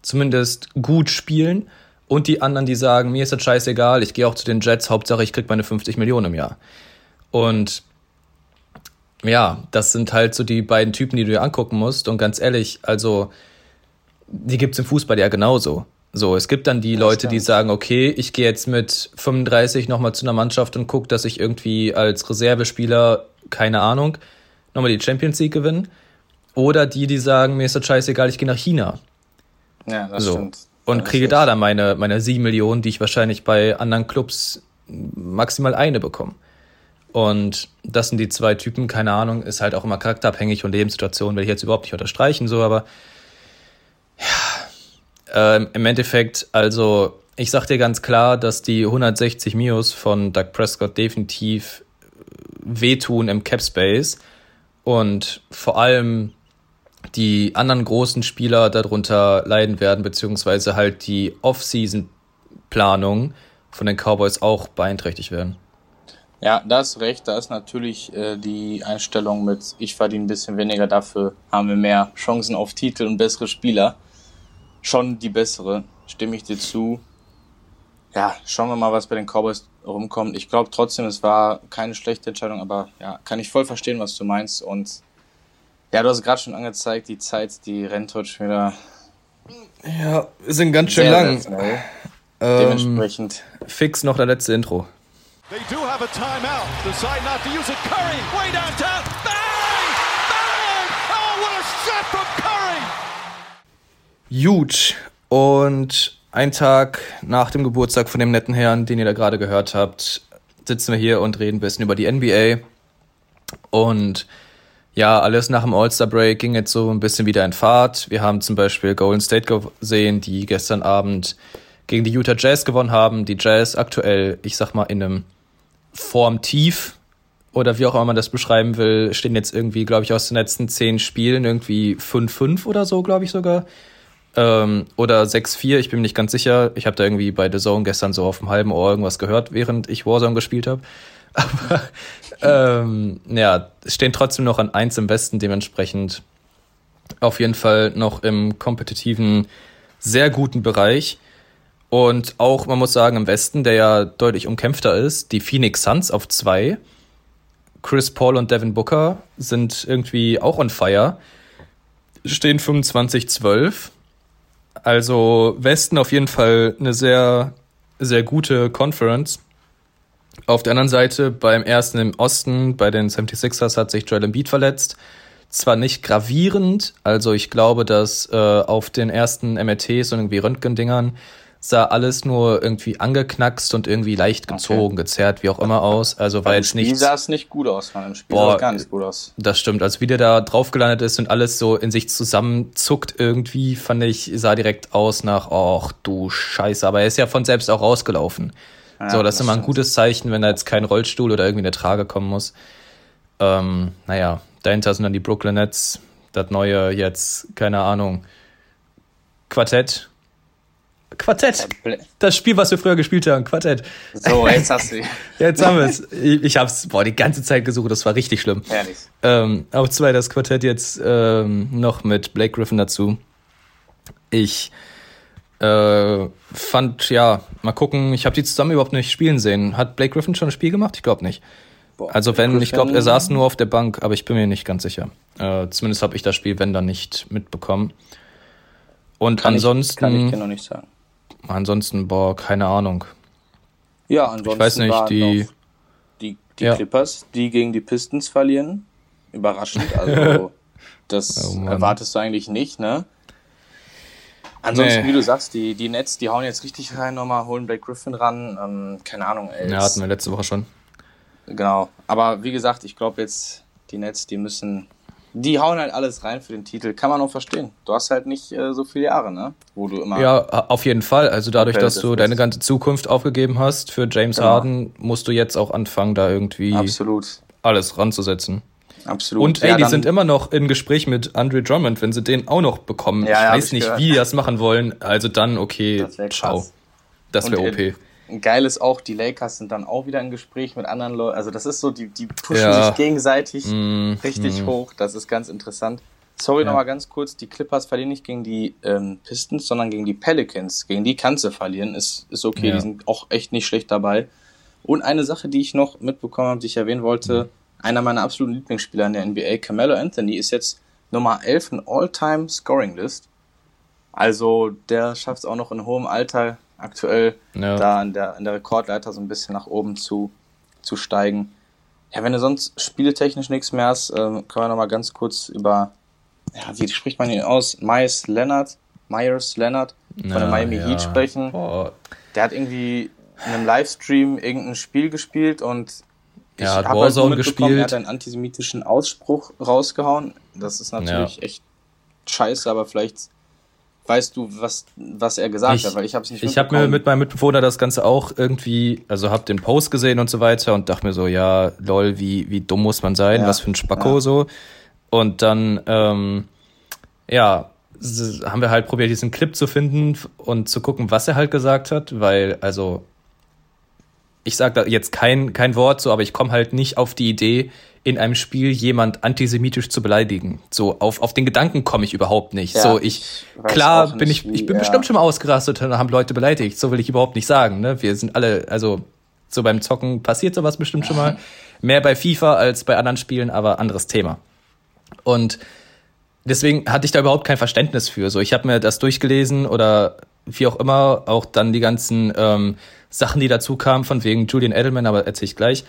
zumindest gut spielen. Und die anderen, die sagen, mir ist das scheißegal, ich gehe auch zu den Jets, Hauptsache ich krieg meine 50 Millionen im Jahr. Und ja, das sind halt so die beiden Typen, die du dir angucken musst. Und ganz ehrlich, also die gibt's im Fußball ja genauso. So, es gibt dann die das Leute, stimmt. die sagen, okay, ich gehe jetzt mit 35 nochmal zu einer Mannschaft und guck, dass ich irgendwie als Reservespieler, keine Ahnung, nochmal die Champions League gewinnen. Oder die, die sagen, mir ist das scheißegal, ich gehe nach China. Ja, das so. stimmt. Und ja, kriege da dann meine, meine 7 Millionen, die ich wahrscheinlich bei anderen Clubs maximal eine bekomme. Und das sind die zwei Typen, keine Ahnung, ist halt auch immer charakterabhängig und Lebenssituation, will ich jetzt überhaupt nicht unterstreichen, so, aber ja, ähm, im Endeffekt, also ich sag dir ganz klar, dass die 160 Mios von Doug Prescott definitiv wehtun im Cap Space und vor allem die anderen großen Spieler darunter leiden werden, beziehungsweise halt die Off-Season-Planung von den Cowboys auch beeinträchtigt werden. Ja, da ist recht. Da ist natürlich äh, die Einstellung mit, ich verdiene ein bisschen weniger, dafür haben wir mehr Chancen auf Titel und bessere Spieler. Schon die bessere, stimme ich dir zu. Ja, schauen wir mal, was bei den Cowboys rumkommt. Ich glaube trotzdem, es war keine schlechte Entscheidung, aber ja, kann ich voll verstehen, was du meinst. Und ja, du hast gerade schon angezeigt, die Zeit, die rennt heute schon wieder. Ja, sind ganz schön lang. Ähm, Dementsprechend. Fix noch der letzte Intro. They do have a timeout. Decide not to use it. Curry, way downtown. Bang! Bang! Oh, what a shot from Curry! Huge. Und ein Tag nach dem Geburtstag von dem netten Herrn, den ihr da gerade gehört habt, sitzen wir hier und reden ein bisschen über die NBA. Und ja, alles nach dem All-Star-Break ging jetzt so ein bisschen wieder in Fahrt. Wir haben zum Beispiel Golden State gesehen, die gestern Abend gegen die Utah Jazz gewonnen haben. Die Jazz aktuell, ich sag mal, in einem Formtief oder wie auch immer man das beschreiben will, stehen jetzt irgendwie, glaube ich, aus den letzten zehn Spielen irgendwie 5-5 oder so, glaube ich sogar. Ähm, oder 6-4, ich bin mir nicht ganz sicher. Ich habe da irgendwie bei The Zone gestern so auf dem halben Ohr irgendwas gehört, während ich Warzone gespielt habe. Aber ähm, ja, stehen trotzdem noch an 1 im Westen, dementsprechend auf jeden Fall noch im kompetitiven, sehr guten Bereich. Und auch, man muss sagen, im Westen, der ja deutlich umkämpfter ist, die Phoenix Suns auf zwei. Chris Paul und Devin Booker sind irgendwie auch on fire. Stehen 25-12. Also Westen auf jeden Fall eine sehr, sehr gute Conference. Auf der anderen Seite beim ersten im Osten, bei den 76ers hat sich Joel Embiid verletzt. Zwar nicht gravierend, also ich glaube, dass äh, auf den ersten MRTs und irgendwie Röntgendingern sah alles nur irgendwie angeknackst und irgendwie leicht gezogen, okay. gezerrt, wie auch immer aus. Also war jetzt nicht. sah es nicht gut aus, von dem Spiel boah, sah es gar nicht gut aus. Das stimmt. Als wie der da drauf gelandet ist und alles so in sich zusammenzuckt irgendwie, fand ich, sah direkt aus nach, ach du Scheiße. Aber er ist ja von selbst auch rausgelaufen. Ja, so, das, das ist immer ein gutes Zeichen, wenn da jetzt kein Rollstuhl oder irgendwie eine Trage kommen muss. Ähm, naja, dahinter sind dann die Brooklyn Nets, das neue jetzt, keine Ahnung, Quartett. Quartett. Das Spiel, was wir früher gespielt haben, Quartett. So, jetzt hast du. jetzt haben wir es. Ich, ich habe es die ganze Zeit gesucht, das war richtig schlimm. Herrlich. Ähm, auf zwei das Quartett jetzt ähm, noch mit Blake Griffin dazu. Ich äh, fand, ja, mal gucken, ich habe die zusammen überhaupt nicht spielen sehen. Hat Blake Griffin schon ein Spiel gemacht? Ich glaube nicht. Boah, also wenn, ich glaube, er saß nur auf der Bank, aber ich bin mir nicht ganz sicher. Äh, zumindest habe ich das Spiel, wenn dann nicht mitbekommen. Und kann ansonsten. Ich, kann ich dir noch nicht sagen. Ansonsten, boah, keine Ahnung. Ja, ansonsten. Ich weiß nicht, die. Die, die ja. Clippers, die gegen die Pistons verlieren. Überraschend. Also, das oh erwartest du eigentlich nicht, ne? Ansonsten, nee. wie du sagst, die, die Nets, die hauen jetzt richtig rein nochmal, holen Blake Griffin ran. Ähm, keine Ahnung, ey. Ja, hatten wir letzte Woche schon. Genau. Aber wie gesagt, ich glaube jetzt, die Nets, die müssen. Die hauen halt alles rein für den Titel. Kann man auch verstehen. Du hast halt nicht äh, so viele Jahre, ne? Wo du immer. Ja, auf jeden Fall. Also dadurch, dass du deine ganze Zukunft aufgegeben hast für James genau. Harden, musst du jetzt auch anfangen, da irgendwie Absolut. alles ranzusetzen. Absolut. Und ey, ja, die sind immer noch im Gespräch mit Andre Drummond, wenn sie den auch noch bekommen. Ja, ich weiß nicht, gehört. wie die das machen wollen. Also dann, okay, das ciao. Das wäre OP. Äh, geil ist auch, die Lakers sind dann auch wieder im Gespräch mit anderen Leuten. Also das ist so, die, die pushen ja. sich gegenseitig mm, richtig mm. hoch. Das ist ganz interessant. Sorry nochmal ganz kurz, die Clippers verlieren nicht gegen die ähm, Pistons, sondern gegen die Pelicans. Gegen die kannst du verlieren, ist, ist okay, die sind auch echt nicht schlecht dabei. Und eine Sache, die ich noch mitbekommen habe, die ich erwähnen wollte, mhm einer meiner absoluten Lieblingsspieler in der NBA, Carmelo Anthony, ist jetzt Nummer 11 in All-Time Scoring List. Also der schafft es auch noch in hohem Alter aktuell ja. da in der, in der Rekordleiter so ein bisschen nach oben zu, zu steigen. Ja, wenn du sonst spieletechnisch nichts mehr hast, äh, können wir nochmal ganz kurz über, ja, wie spricht man ihn aus? Myers Leonard, Myers Leonard von ja, der Miami ja. Heat sprechen. Boah. Der hat irgendwie in einem Livestream irgendein Spiel gespielt und er hat Warzone halt gespielt. Er hat einen antisemitischen Ausspruch rausgehauen. Das ist natürlich ja. echt scheiße, aber vielleicht weißt du, was, was er gesagt ich, hat, weil ich habe es nicht Ich habe mir mit meinem Mitbewohner das Ganze auch irgendwie, also habe den Post gesehen und so weiter und dachte mir so, ja, lol, wie, wie dumm muss man sein, ja, was für ein Spacko ja. so. Und dann, ähm, ja, haben wir halt probiert, diesen Clip zu finden und zu gucken, was er halt gesagt hat, weil, also, ich sage da jetzt kein, kein Wort so, aber ich komme halt nicht auf die Idee, in einem Spiel jemand antisemitisch zu beleidigen. So, auf, auf den Gedanken komme ich überhaupt nicht. Ja, so, ich, klar bin ich, ich bin ja. bestimmt schon mal ausgerastet und haben Leute beleidigt. So will ich überhaupt nicht sagen, ne? Wir sind alle, also, so beim Zocken passiert sowas bestimmt schon mal. Mehr bei FIFA als bei anderen Spielen, aber anderes Thema. Und deswegen hatte ich da überhaupt kein Verständnis für. So, ich habe mir das durchgelesen oder wie auch immer, auch dann die ganzen ähm, Sachen, die dazu kamen, von wegen Julian Edelman, aber erzähle ich gleich,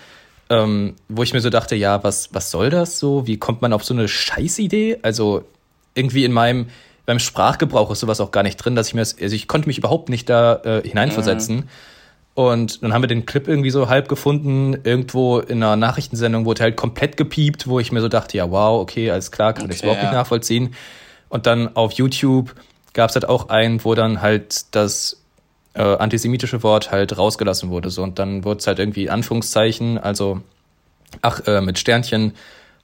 ähm, wo ich mir so dachte, ja, was, was soll das so? Wie kommt man auf so eine Scheißidee? Also irgendwie in meinem, beim Sprachgebrauch ist sowas auch gar nicht drin, dass ich mir das, also ich konnte mich überhaupt nicht da äh, hineinversetzen. Mhm. Und dann haben wir den Clip irgendwie so halb gefunden, irgendwo in einer Nachrichtensendung wurde halt komplett gepiept, wo ich mir so dachte, ja, wow, okay, alles klar, kann okay, ich überhaupt ja. nicht nachvollziehen. Und dann auf YouTube gab es halt auch einen, wo dann halt das äh, antisemitische Wort halt rausgelassen wurde. So. Und dann wurde es halt irgendwie Anführungszeichen, also ach, äh, mit Sternchen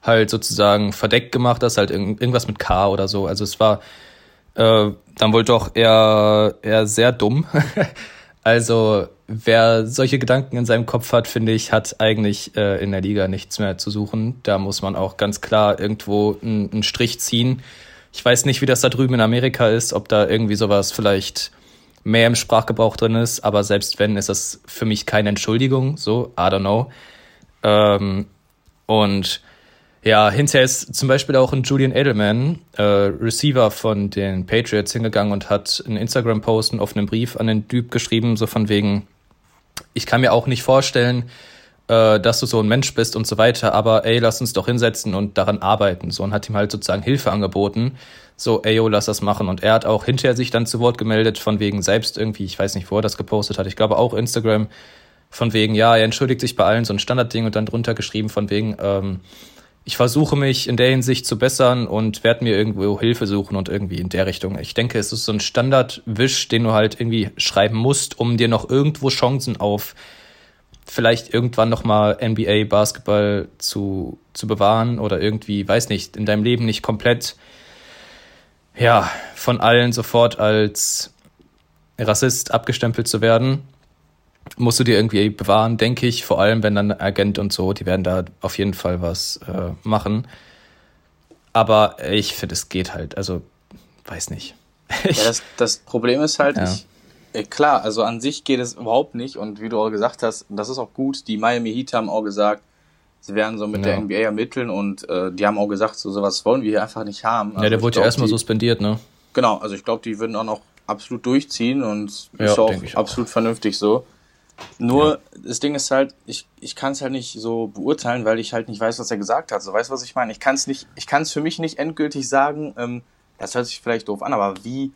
halt sozusagen verdeckt gemacht, das halt irg irgendwas mit K oder so. Also es war äh, dann wohl doch eher, eher sehr dumm. also wer solche Gedanken in seinem Kopf hat, finde ich, hat eigentlich äh, in der Liga nichts mehr zu suchen. Da muss man auch ganz klar irgendwo einen Strich ziehen ich weiß nicht, wie das da drüben in Amerika ist, ob da irgendwie sowas vielleicht mehr im Sprachgebrauch drin ist, aber selbst wenn, ist das für mich keine Entschuldigung, so, I don't know. Ähm, und ja, hinterher ist zum Beispiel auch ein Julian Edelman, äh, Receiver von den Patriots, hingegangen und hat einen Instagram-Post, einen offenen Brief an den Typ geschrieben, so von wegen, ich kann mir auch nicht vorstellen, äh, dass du so ein Mensch bist und so weiter, aber ey, lass uns doch hinsetzen und daran arbeiten. So und hat ihm halt sozusagen Hilfe angeboten. So, ey, yo, lass das machen. Und er hat auch hinterher sich dann zu Wort gemeldet, von wegen selbst irgendwie, ich weiß nicht, wo er das gepostet hat, ich glaube auch Instagram, von wegen, ja, er entschuldigt sich bei allen, so ein Standardding und dann drunter geschrieben, von wegen, ähm, ich versuche mich in der Hinsicht zu bessern und werde mir irgendwo Hilfe suchen und irgendwie in der Richtung. Ich denke, es ist so ein Standardwisch, den du halt irgendwie schreiben musst, um dir noch irgendwo Chancen auf vielleicht irgendwann nochmal NBA Basketball zu, zu bewahren oder irgendwie, weiß nicht, in deinem Leben nicht komplett, ja, von allen sofort als Rassist abgestempelt zu werden, musst du dir irgendwie bewahren, denke ich, vor allem wenn dann Agent und so, die werden da auf jeden Fall was äh, machen. Aber ich finde, es geht halt, also, weiß nicht. ja, das, das Problem ist halt, ja. ich, klar, also an sich geht es überhaupt nicht und wie du auch gesagt hast, das ist auch gut, die Miami Heat haben auch gesagt, sie werden so mit ja. der NBA ermitteln und äh, die haben auch gesagt, so sowas wollen wir hier einfach nicht haben. Also ja, der wurde ja erstmal suspendiert, ne? Genau, also ich glaube, die würden auch noch absolut durchziehen und ja, ist auch absolut auch. vernünftig so. Nur ja. das Ding ist halt, ich, ich kann es halt nicht so beurteilen, weil ich halt nicht weiß, was er gesagt hat. So weißt du, was ich meine? Ich kann es nicht, ich kann es für mich nicht endgültig sagen. Ähm, das hört sich vielleicht doof an, aber wie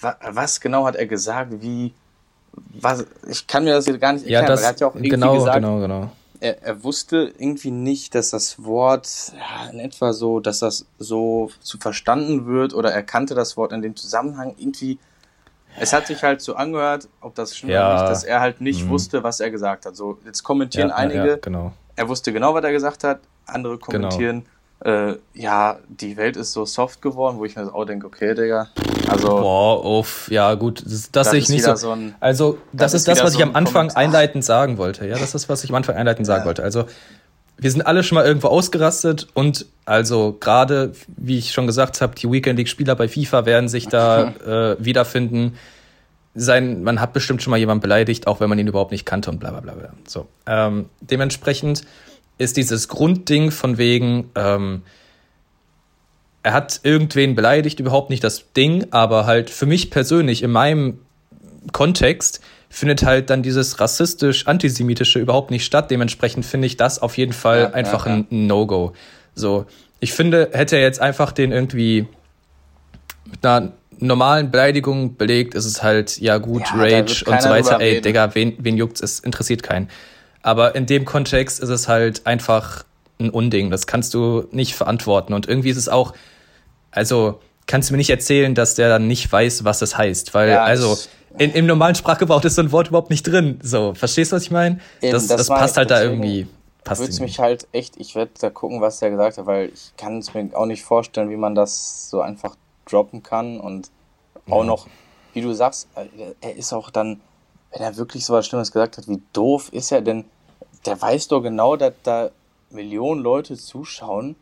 was genau hat er gesagt? Wie, was, ich kann mir das jetzt gar nicht erklären, ja, das, er hat ja auch irgendwie genau, gesagt, genau, genau. Er, er wusste irgendwie nicht, dass das Wort ja, in etwa so, dass das so zu verstanden wird oder er kannte das Wort in dem Zusammenhang irgendwie. Es hat sich halt so angehört, ob das stimmt ja. oder nicht, dass er halt nicht mhm. wusste, was er gesagt hat. So, jetzt kommentieren ja, einige, genau. er wusste genau, was er gesagt hat, andere genau. kommentieren, genau äh, ja, die Welt ist so soft geworden, wo ich mir auch denke, okay, Digga. Also. Boah, uff, ja, gut, das, das sehe ich nicht so. so ein, also, das, das ist das, was ich am Anfang Kommentar. einleitend sagen wollte. Ja, das ist, was ich am Anfang einleitend sagen ja. wollte. Also, wir sind alle schon mal irgendwo ausgerastet und also gerade, wie ich schon gesagt habe, die Weekend League-Spieler bei FIFA werden sich da äh, wiederfinden. Sein, man hat bestimmt schon mal jemanden beleidigt, auch wenn man ihn überhaupt nicht kannte und bla bla bla. bla. So. Ähm, dementsprechend ist dieses Grundding von wegen, ähm, er hat irgendwen beleidigt, überhaupt nicht das Ding, aber halt für mich persönlich in meinem Kontext findet halt dann dieses rassistisch-antisemitische überhaupt nicht statt. Dementsprechend finde ich das auf jeden Fall ja, einfach ja, ja. ein No-Go. So, ich finde, hätte er jetzt einfach den irgendwie mit einer normalen Beleidigung belegt, ist es halt, ja gut, Rage und so weiter. Ey, Digga, wen, wen juckt's? Es interessiert keinen. Aber in dem Kontext ist es halt einfach ein Unding. Das kannst du nicht verantworten. Und irgendwie ist es auch, also kannst du mir nicht erzählen, dass der dann nicht weiß, was das heißt. Weil, ja, also, in, im normalen Sprachgebrauch ist so ein Wort überhaupt nicht drin. So, verstehst du, was ich meine? Das, das, das passt halt da irgendwie. Passt würde mich halt echt, ich werde da gucken, was der gesagt hat, weil ich kann es mir auch nicht vorstellen, wie man das so einfach droppen kann und auch ja. noch, wie du sagst, äh, er ist auch dann wenn er wirklich so was Schlimmes gesagt hat, wie doof ist er denn? Der weiß doch genau, dass da Millionen Leute zuschauen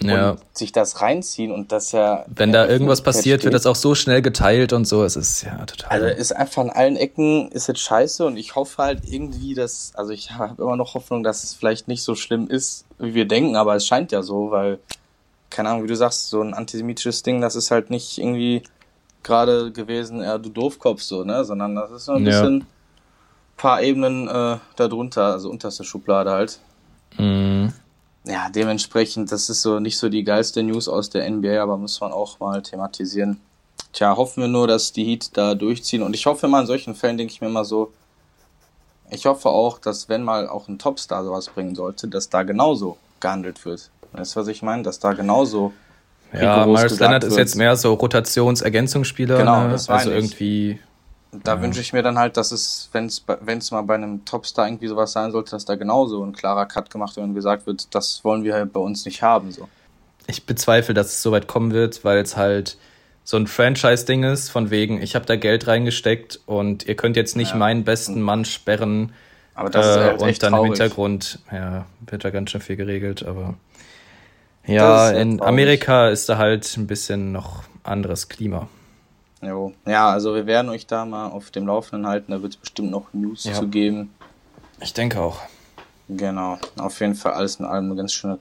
ja. und sich das reinziehen und dass ja. Wenn da irgendwas passiert, steht. wird das auch so schnell geteilt und so. Es ist ja total. Also ist einfach an allen Ecken ist jetzt scheiße und ich hoffe halt irgendwie, dass, also ich habe immer noch Hoffnung, dass es vielleicht nicht so schlimm ist, wie wir denken, aber es scheint ja so, weil, keine Ahnung, wie du sagst, so ein antisemitisches Ding, das ist halt nicht irgendwie gerade gewesen, ja, du Doofkopf so, ne? Sondern das ist so ein ja. bisschen paar Ebenen äh, darunter, also unterste Schublade halt. Mhm. Ja, dementsprechend, das ist so nicht so die geilste News aus der NBA, aber muss man auch mal thematisieren. Tja, hoffen wir nur, dass die Heat da durchziehen. Und ich hoffe mal, in solchen Fällen denke ich mir mal so, ich hoffe auch, dass wenn mal auch ein Topstar sowas bringen sollte, dass da genauso gehandelt wird. Weißt du, was ich meine? Dass da genauso ja, Myers Leonard ist jetzt mehr so Rotationsergänzungsspieler. Genau, ne? das war Also irgendwie. Da ja. wünsche ich mir dann halt, dass es, wenn es mal bei einem Topstar irgendwie sowas sein sollte, dass da genauso ein klarer Cut gemacht wird und gesagt wird, das wollen wir halt bei uns nicht haben. So. Ich bezweifle, dass es so weit kommen wird, weil es halt so ein Franchise-Ding ist, von wegen, ich habe da Geld reingesteckt und ihr könnt jetzt nicht ja. meinen besten Mann sperren. Aber das äh, ist halt und dann traurig. im Hintergrund, ja, wird da ganz schön viel geregelt, aber. Ja, in Amerika ist da halt ein bisschen noch anderes Klima. Jo. Ja, also wir werden euch da mal auf dem Laufenden halten. Da wird es bestimmt noch News Ja. zu geben. Ich denke auch. Genau. Auf jeden Fall alles in allem eine ganz schöne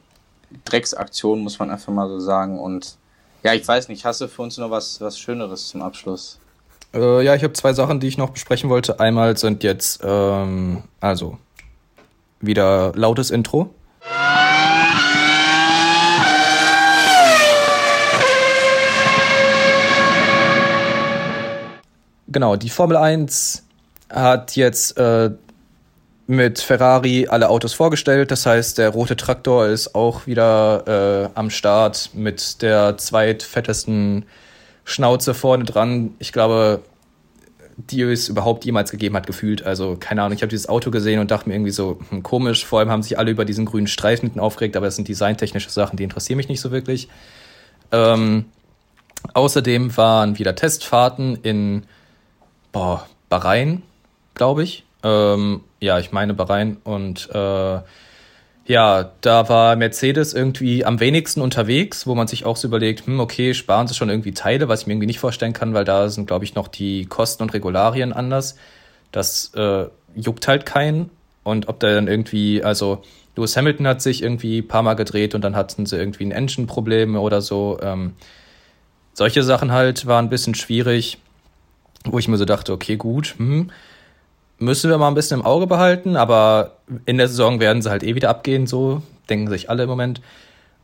Drecksaktion, muss man einfach mal so sagen. Und ja, ich weiß nicht, hast du für uns noch was, was Schöneres zum Abschluss? Äh, ja, ich habe zwei Sachen, die ich noch besprechen wollte. Einmal sind jetzt, ähm, also, wieder lautes Intro. Genau, die Formel 1 hat jetzt äh, mit Ferrari alle Autos vorgestellt. Das heißt, der rote Traktor ist auch wieder äh, am Start mit der zweitfettesten Schnauze vorne dran. Ich glaube, die es überhaupt jemals gegeben hat, gefühlt. Also, keine Ahnung, ich habe dieses Auto gesehen und dachte mir irgendwie so, hm, komisch. Vor allem haben sich alle über diesen grünen Streifen hinten aufgeregt, aber das sind designtechnische Sachen, die interessieren mich nicht so wirklich. Ähm, außerdem waren wieder Testfahrten in boah, Bahrain, glaube ich. Ähm, ja, ich meine Bahrain. Und äh, ja, da war Mercedes irgendwie am wenigsten unterwegs, wo man sich auch so überlegt, hm, okay, sparen sie schon irgendwie Teile, was ich mir irgendwie nicht vorstellen kann, weil da sind, glaube ich, noch die Kosten und Regularien anders. Das äh, juckt halt keinen. Und ob da dann irgendwie, also Lewis Hamilton hat sich irgendwie ein paar Mal gedreht und dann hatten sie irgendwie ein Engine-Problem oder so. Ähm, solche Sachen halt waren ein bisschen schwierig, wo ich mir so dachte, okay, gut, hm, müssen wir mal ein bisschen im Auge behalten, aber in der Saison werden sie halt eh wieder abgehen, so denken sich alle im Moment.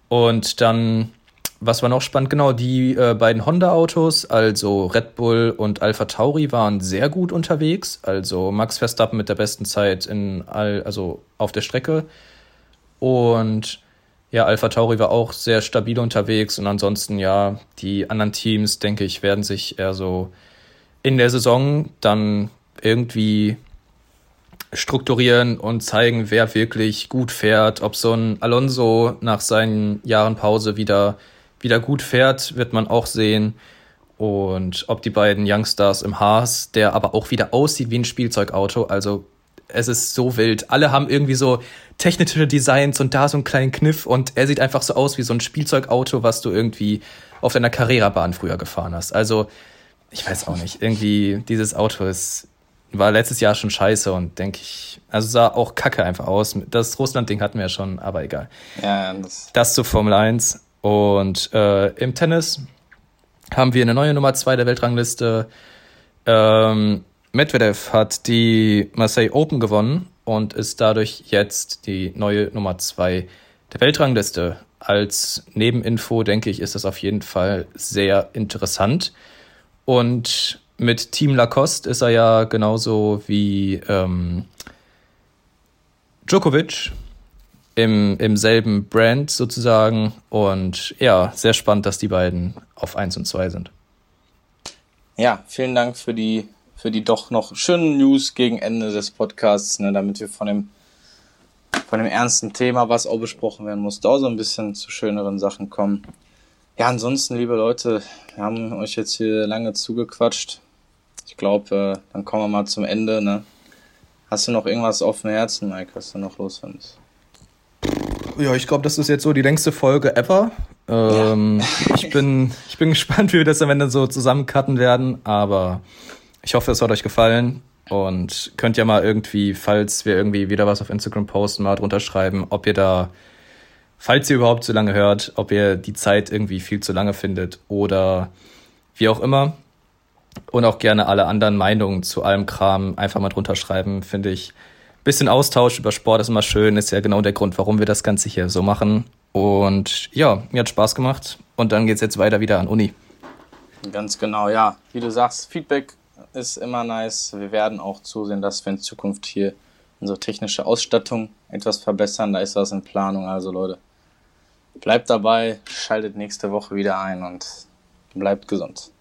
Und dann, was war noch spannend, genau, die äh, beiden Honda-Autos, also Red Bull und Alpha Tauri, waren sehr gut unterwegs. Also Max Verstappen mit der besten Zeit in all, also auf der Strecke. Und ja, Alpha Tauri war auch sehr stabil unterwegs und ansonsten, ja, die anderen Teams, denke ich, werden sich eher so in der Saison dann irgendwie strukturieren und zeigen, wer wirklich gut fährt. Ob so ein Alonso nach seinen Jahren Pause wieder, wieder gut fährt, wird man auch sehen. Und ob die beiden Youngstars im Haas, der aber auch wieder aussieht wie ein Spielzeugauto, also es ist so wild. Alle haben irgendwie so technische Designs und da so einen kleinen Kniff und er sieht einfach so aus wie so ein Spielzeugauto, was du irgendwie auf deiner Carrera-Bahn früher gefahren hast. Also, ich weiß auch nicht. Irgendwie, dieses Auto ist, war letztes Jahr schon scheiße und denke ich, also sah auch kacke einfach aus. Das Russland-Ding hatten wir ja schon, aber egal. Ja, das, Das zu Formel 1. Und äh, im Tennis haben wir eine neue Nummer 2 der Weltrangliste. Ähm, Medvedev hat die Marseille Open gewonnen und ist dadurch jetzt die neue Nummer 2 der Weltrangliste. Als Nebeninfo denke ich, ist das auf jeden Fall sehr interessant. Und mit Team Lacoste ist er ja genauso wie ähm, Djokovic im, im selben Brand sozusagen. Und ja, sehr spannend, dass die beiden auf 1 und 2 sind. ja, vielen Dank für die, für die doch noch schönen News gegen Ende des Podcasts, ne, damit wir von dem, von dem ernsten Thema, was auch besprochen werden muss, da so ein bisschen zu schöneren Sachen kommen. Ja, ansonsten, liebe Leute, wir haben euch jetzt hier lange zugequatscht. Ich glaube, äh, dann kommen wir mal zum Ende. Ne? Hast du noch irgendwas auf dem Herzen, Mike, was du noch loswerden musst? Ja, ich glaube, das ist jetzt so die längste Folge ever. Ähm, ich, bin, ich bin gespannt, wie wir das am Ende so zusammencutten werden, aber ich hoffe, es hat euch gefallen. Und könnt ja mal irgendwie, falls wir irgendwie wieder was auf Instagram posten, mal drunter schreiben, ob ihr da, falls ihr überhaupt zu lange hört, ob ihr die Zeit irgendwie viel zu lange findet oder wie auch immer. Und auch gerne alle anderen Meinungen zu allem Kram einfach mal drunter schreiben, finde ich. Bisschen Austausch über Sport ist immer schön, ist ja genau der Grund, warum wir das Ganze hier so machen. Und ja, mir hat Spaß gemacht. Und dann geht's jetzt weiter wieder an Uni. Ganz genau, ja. Wie du sagst, Feedback ist immer nice. Wir werden auch zusehen, dass wir in Zukunft hier unsere technische Ausstattung etwas verbessern. Da ist was in Planung. Also Leute, bleibt dabei, schaltet nächste Woche wieder ein und bleibt gesund.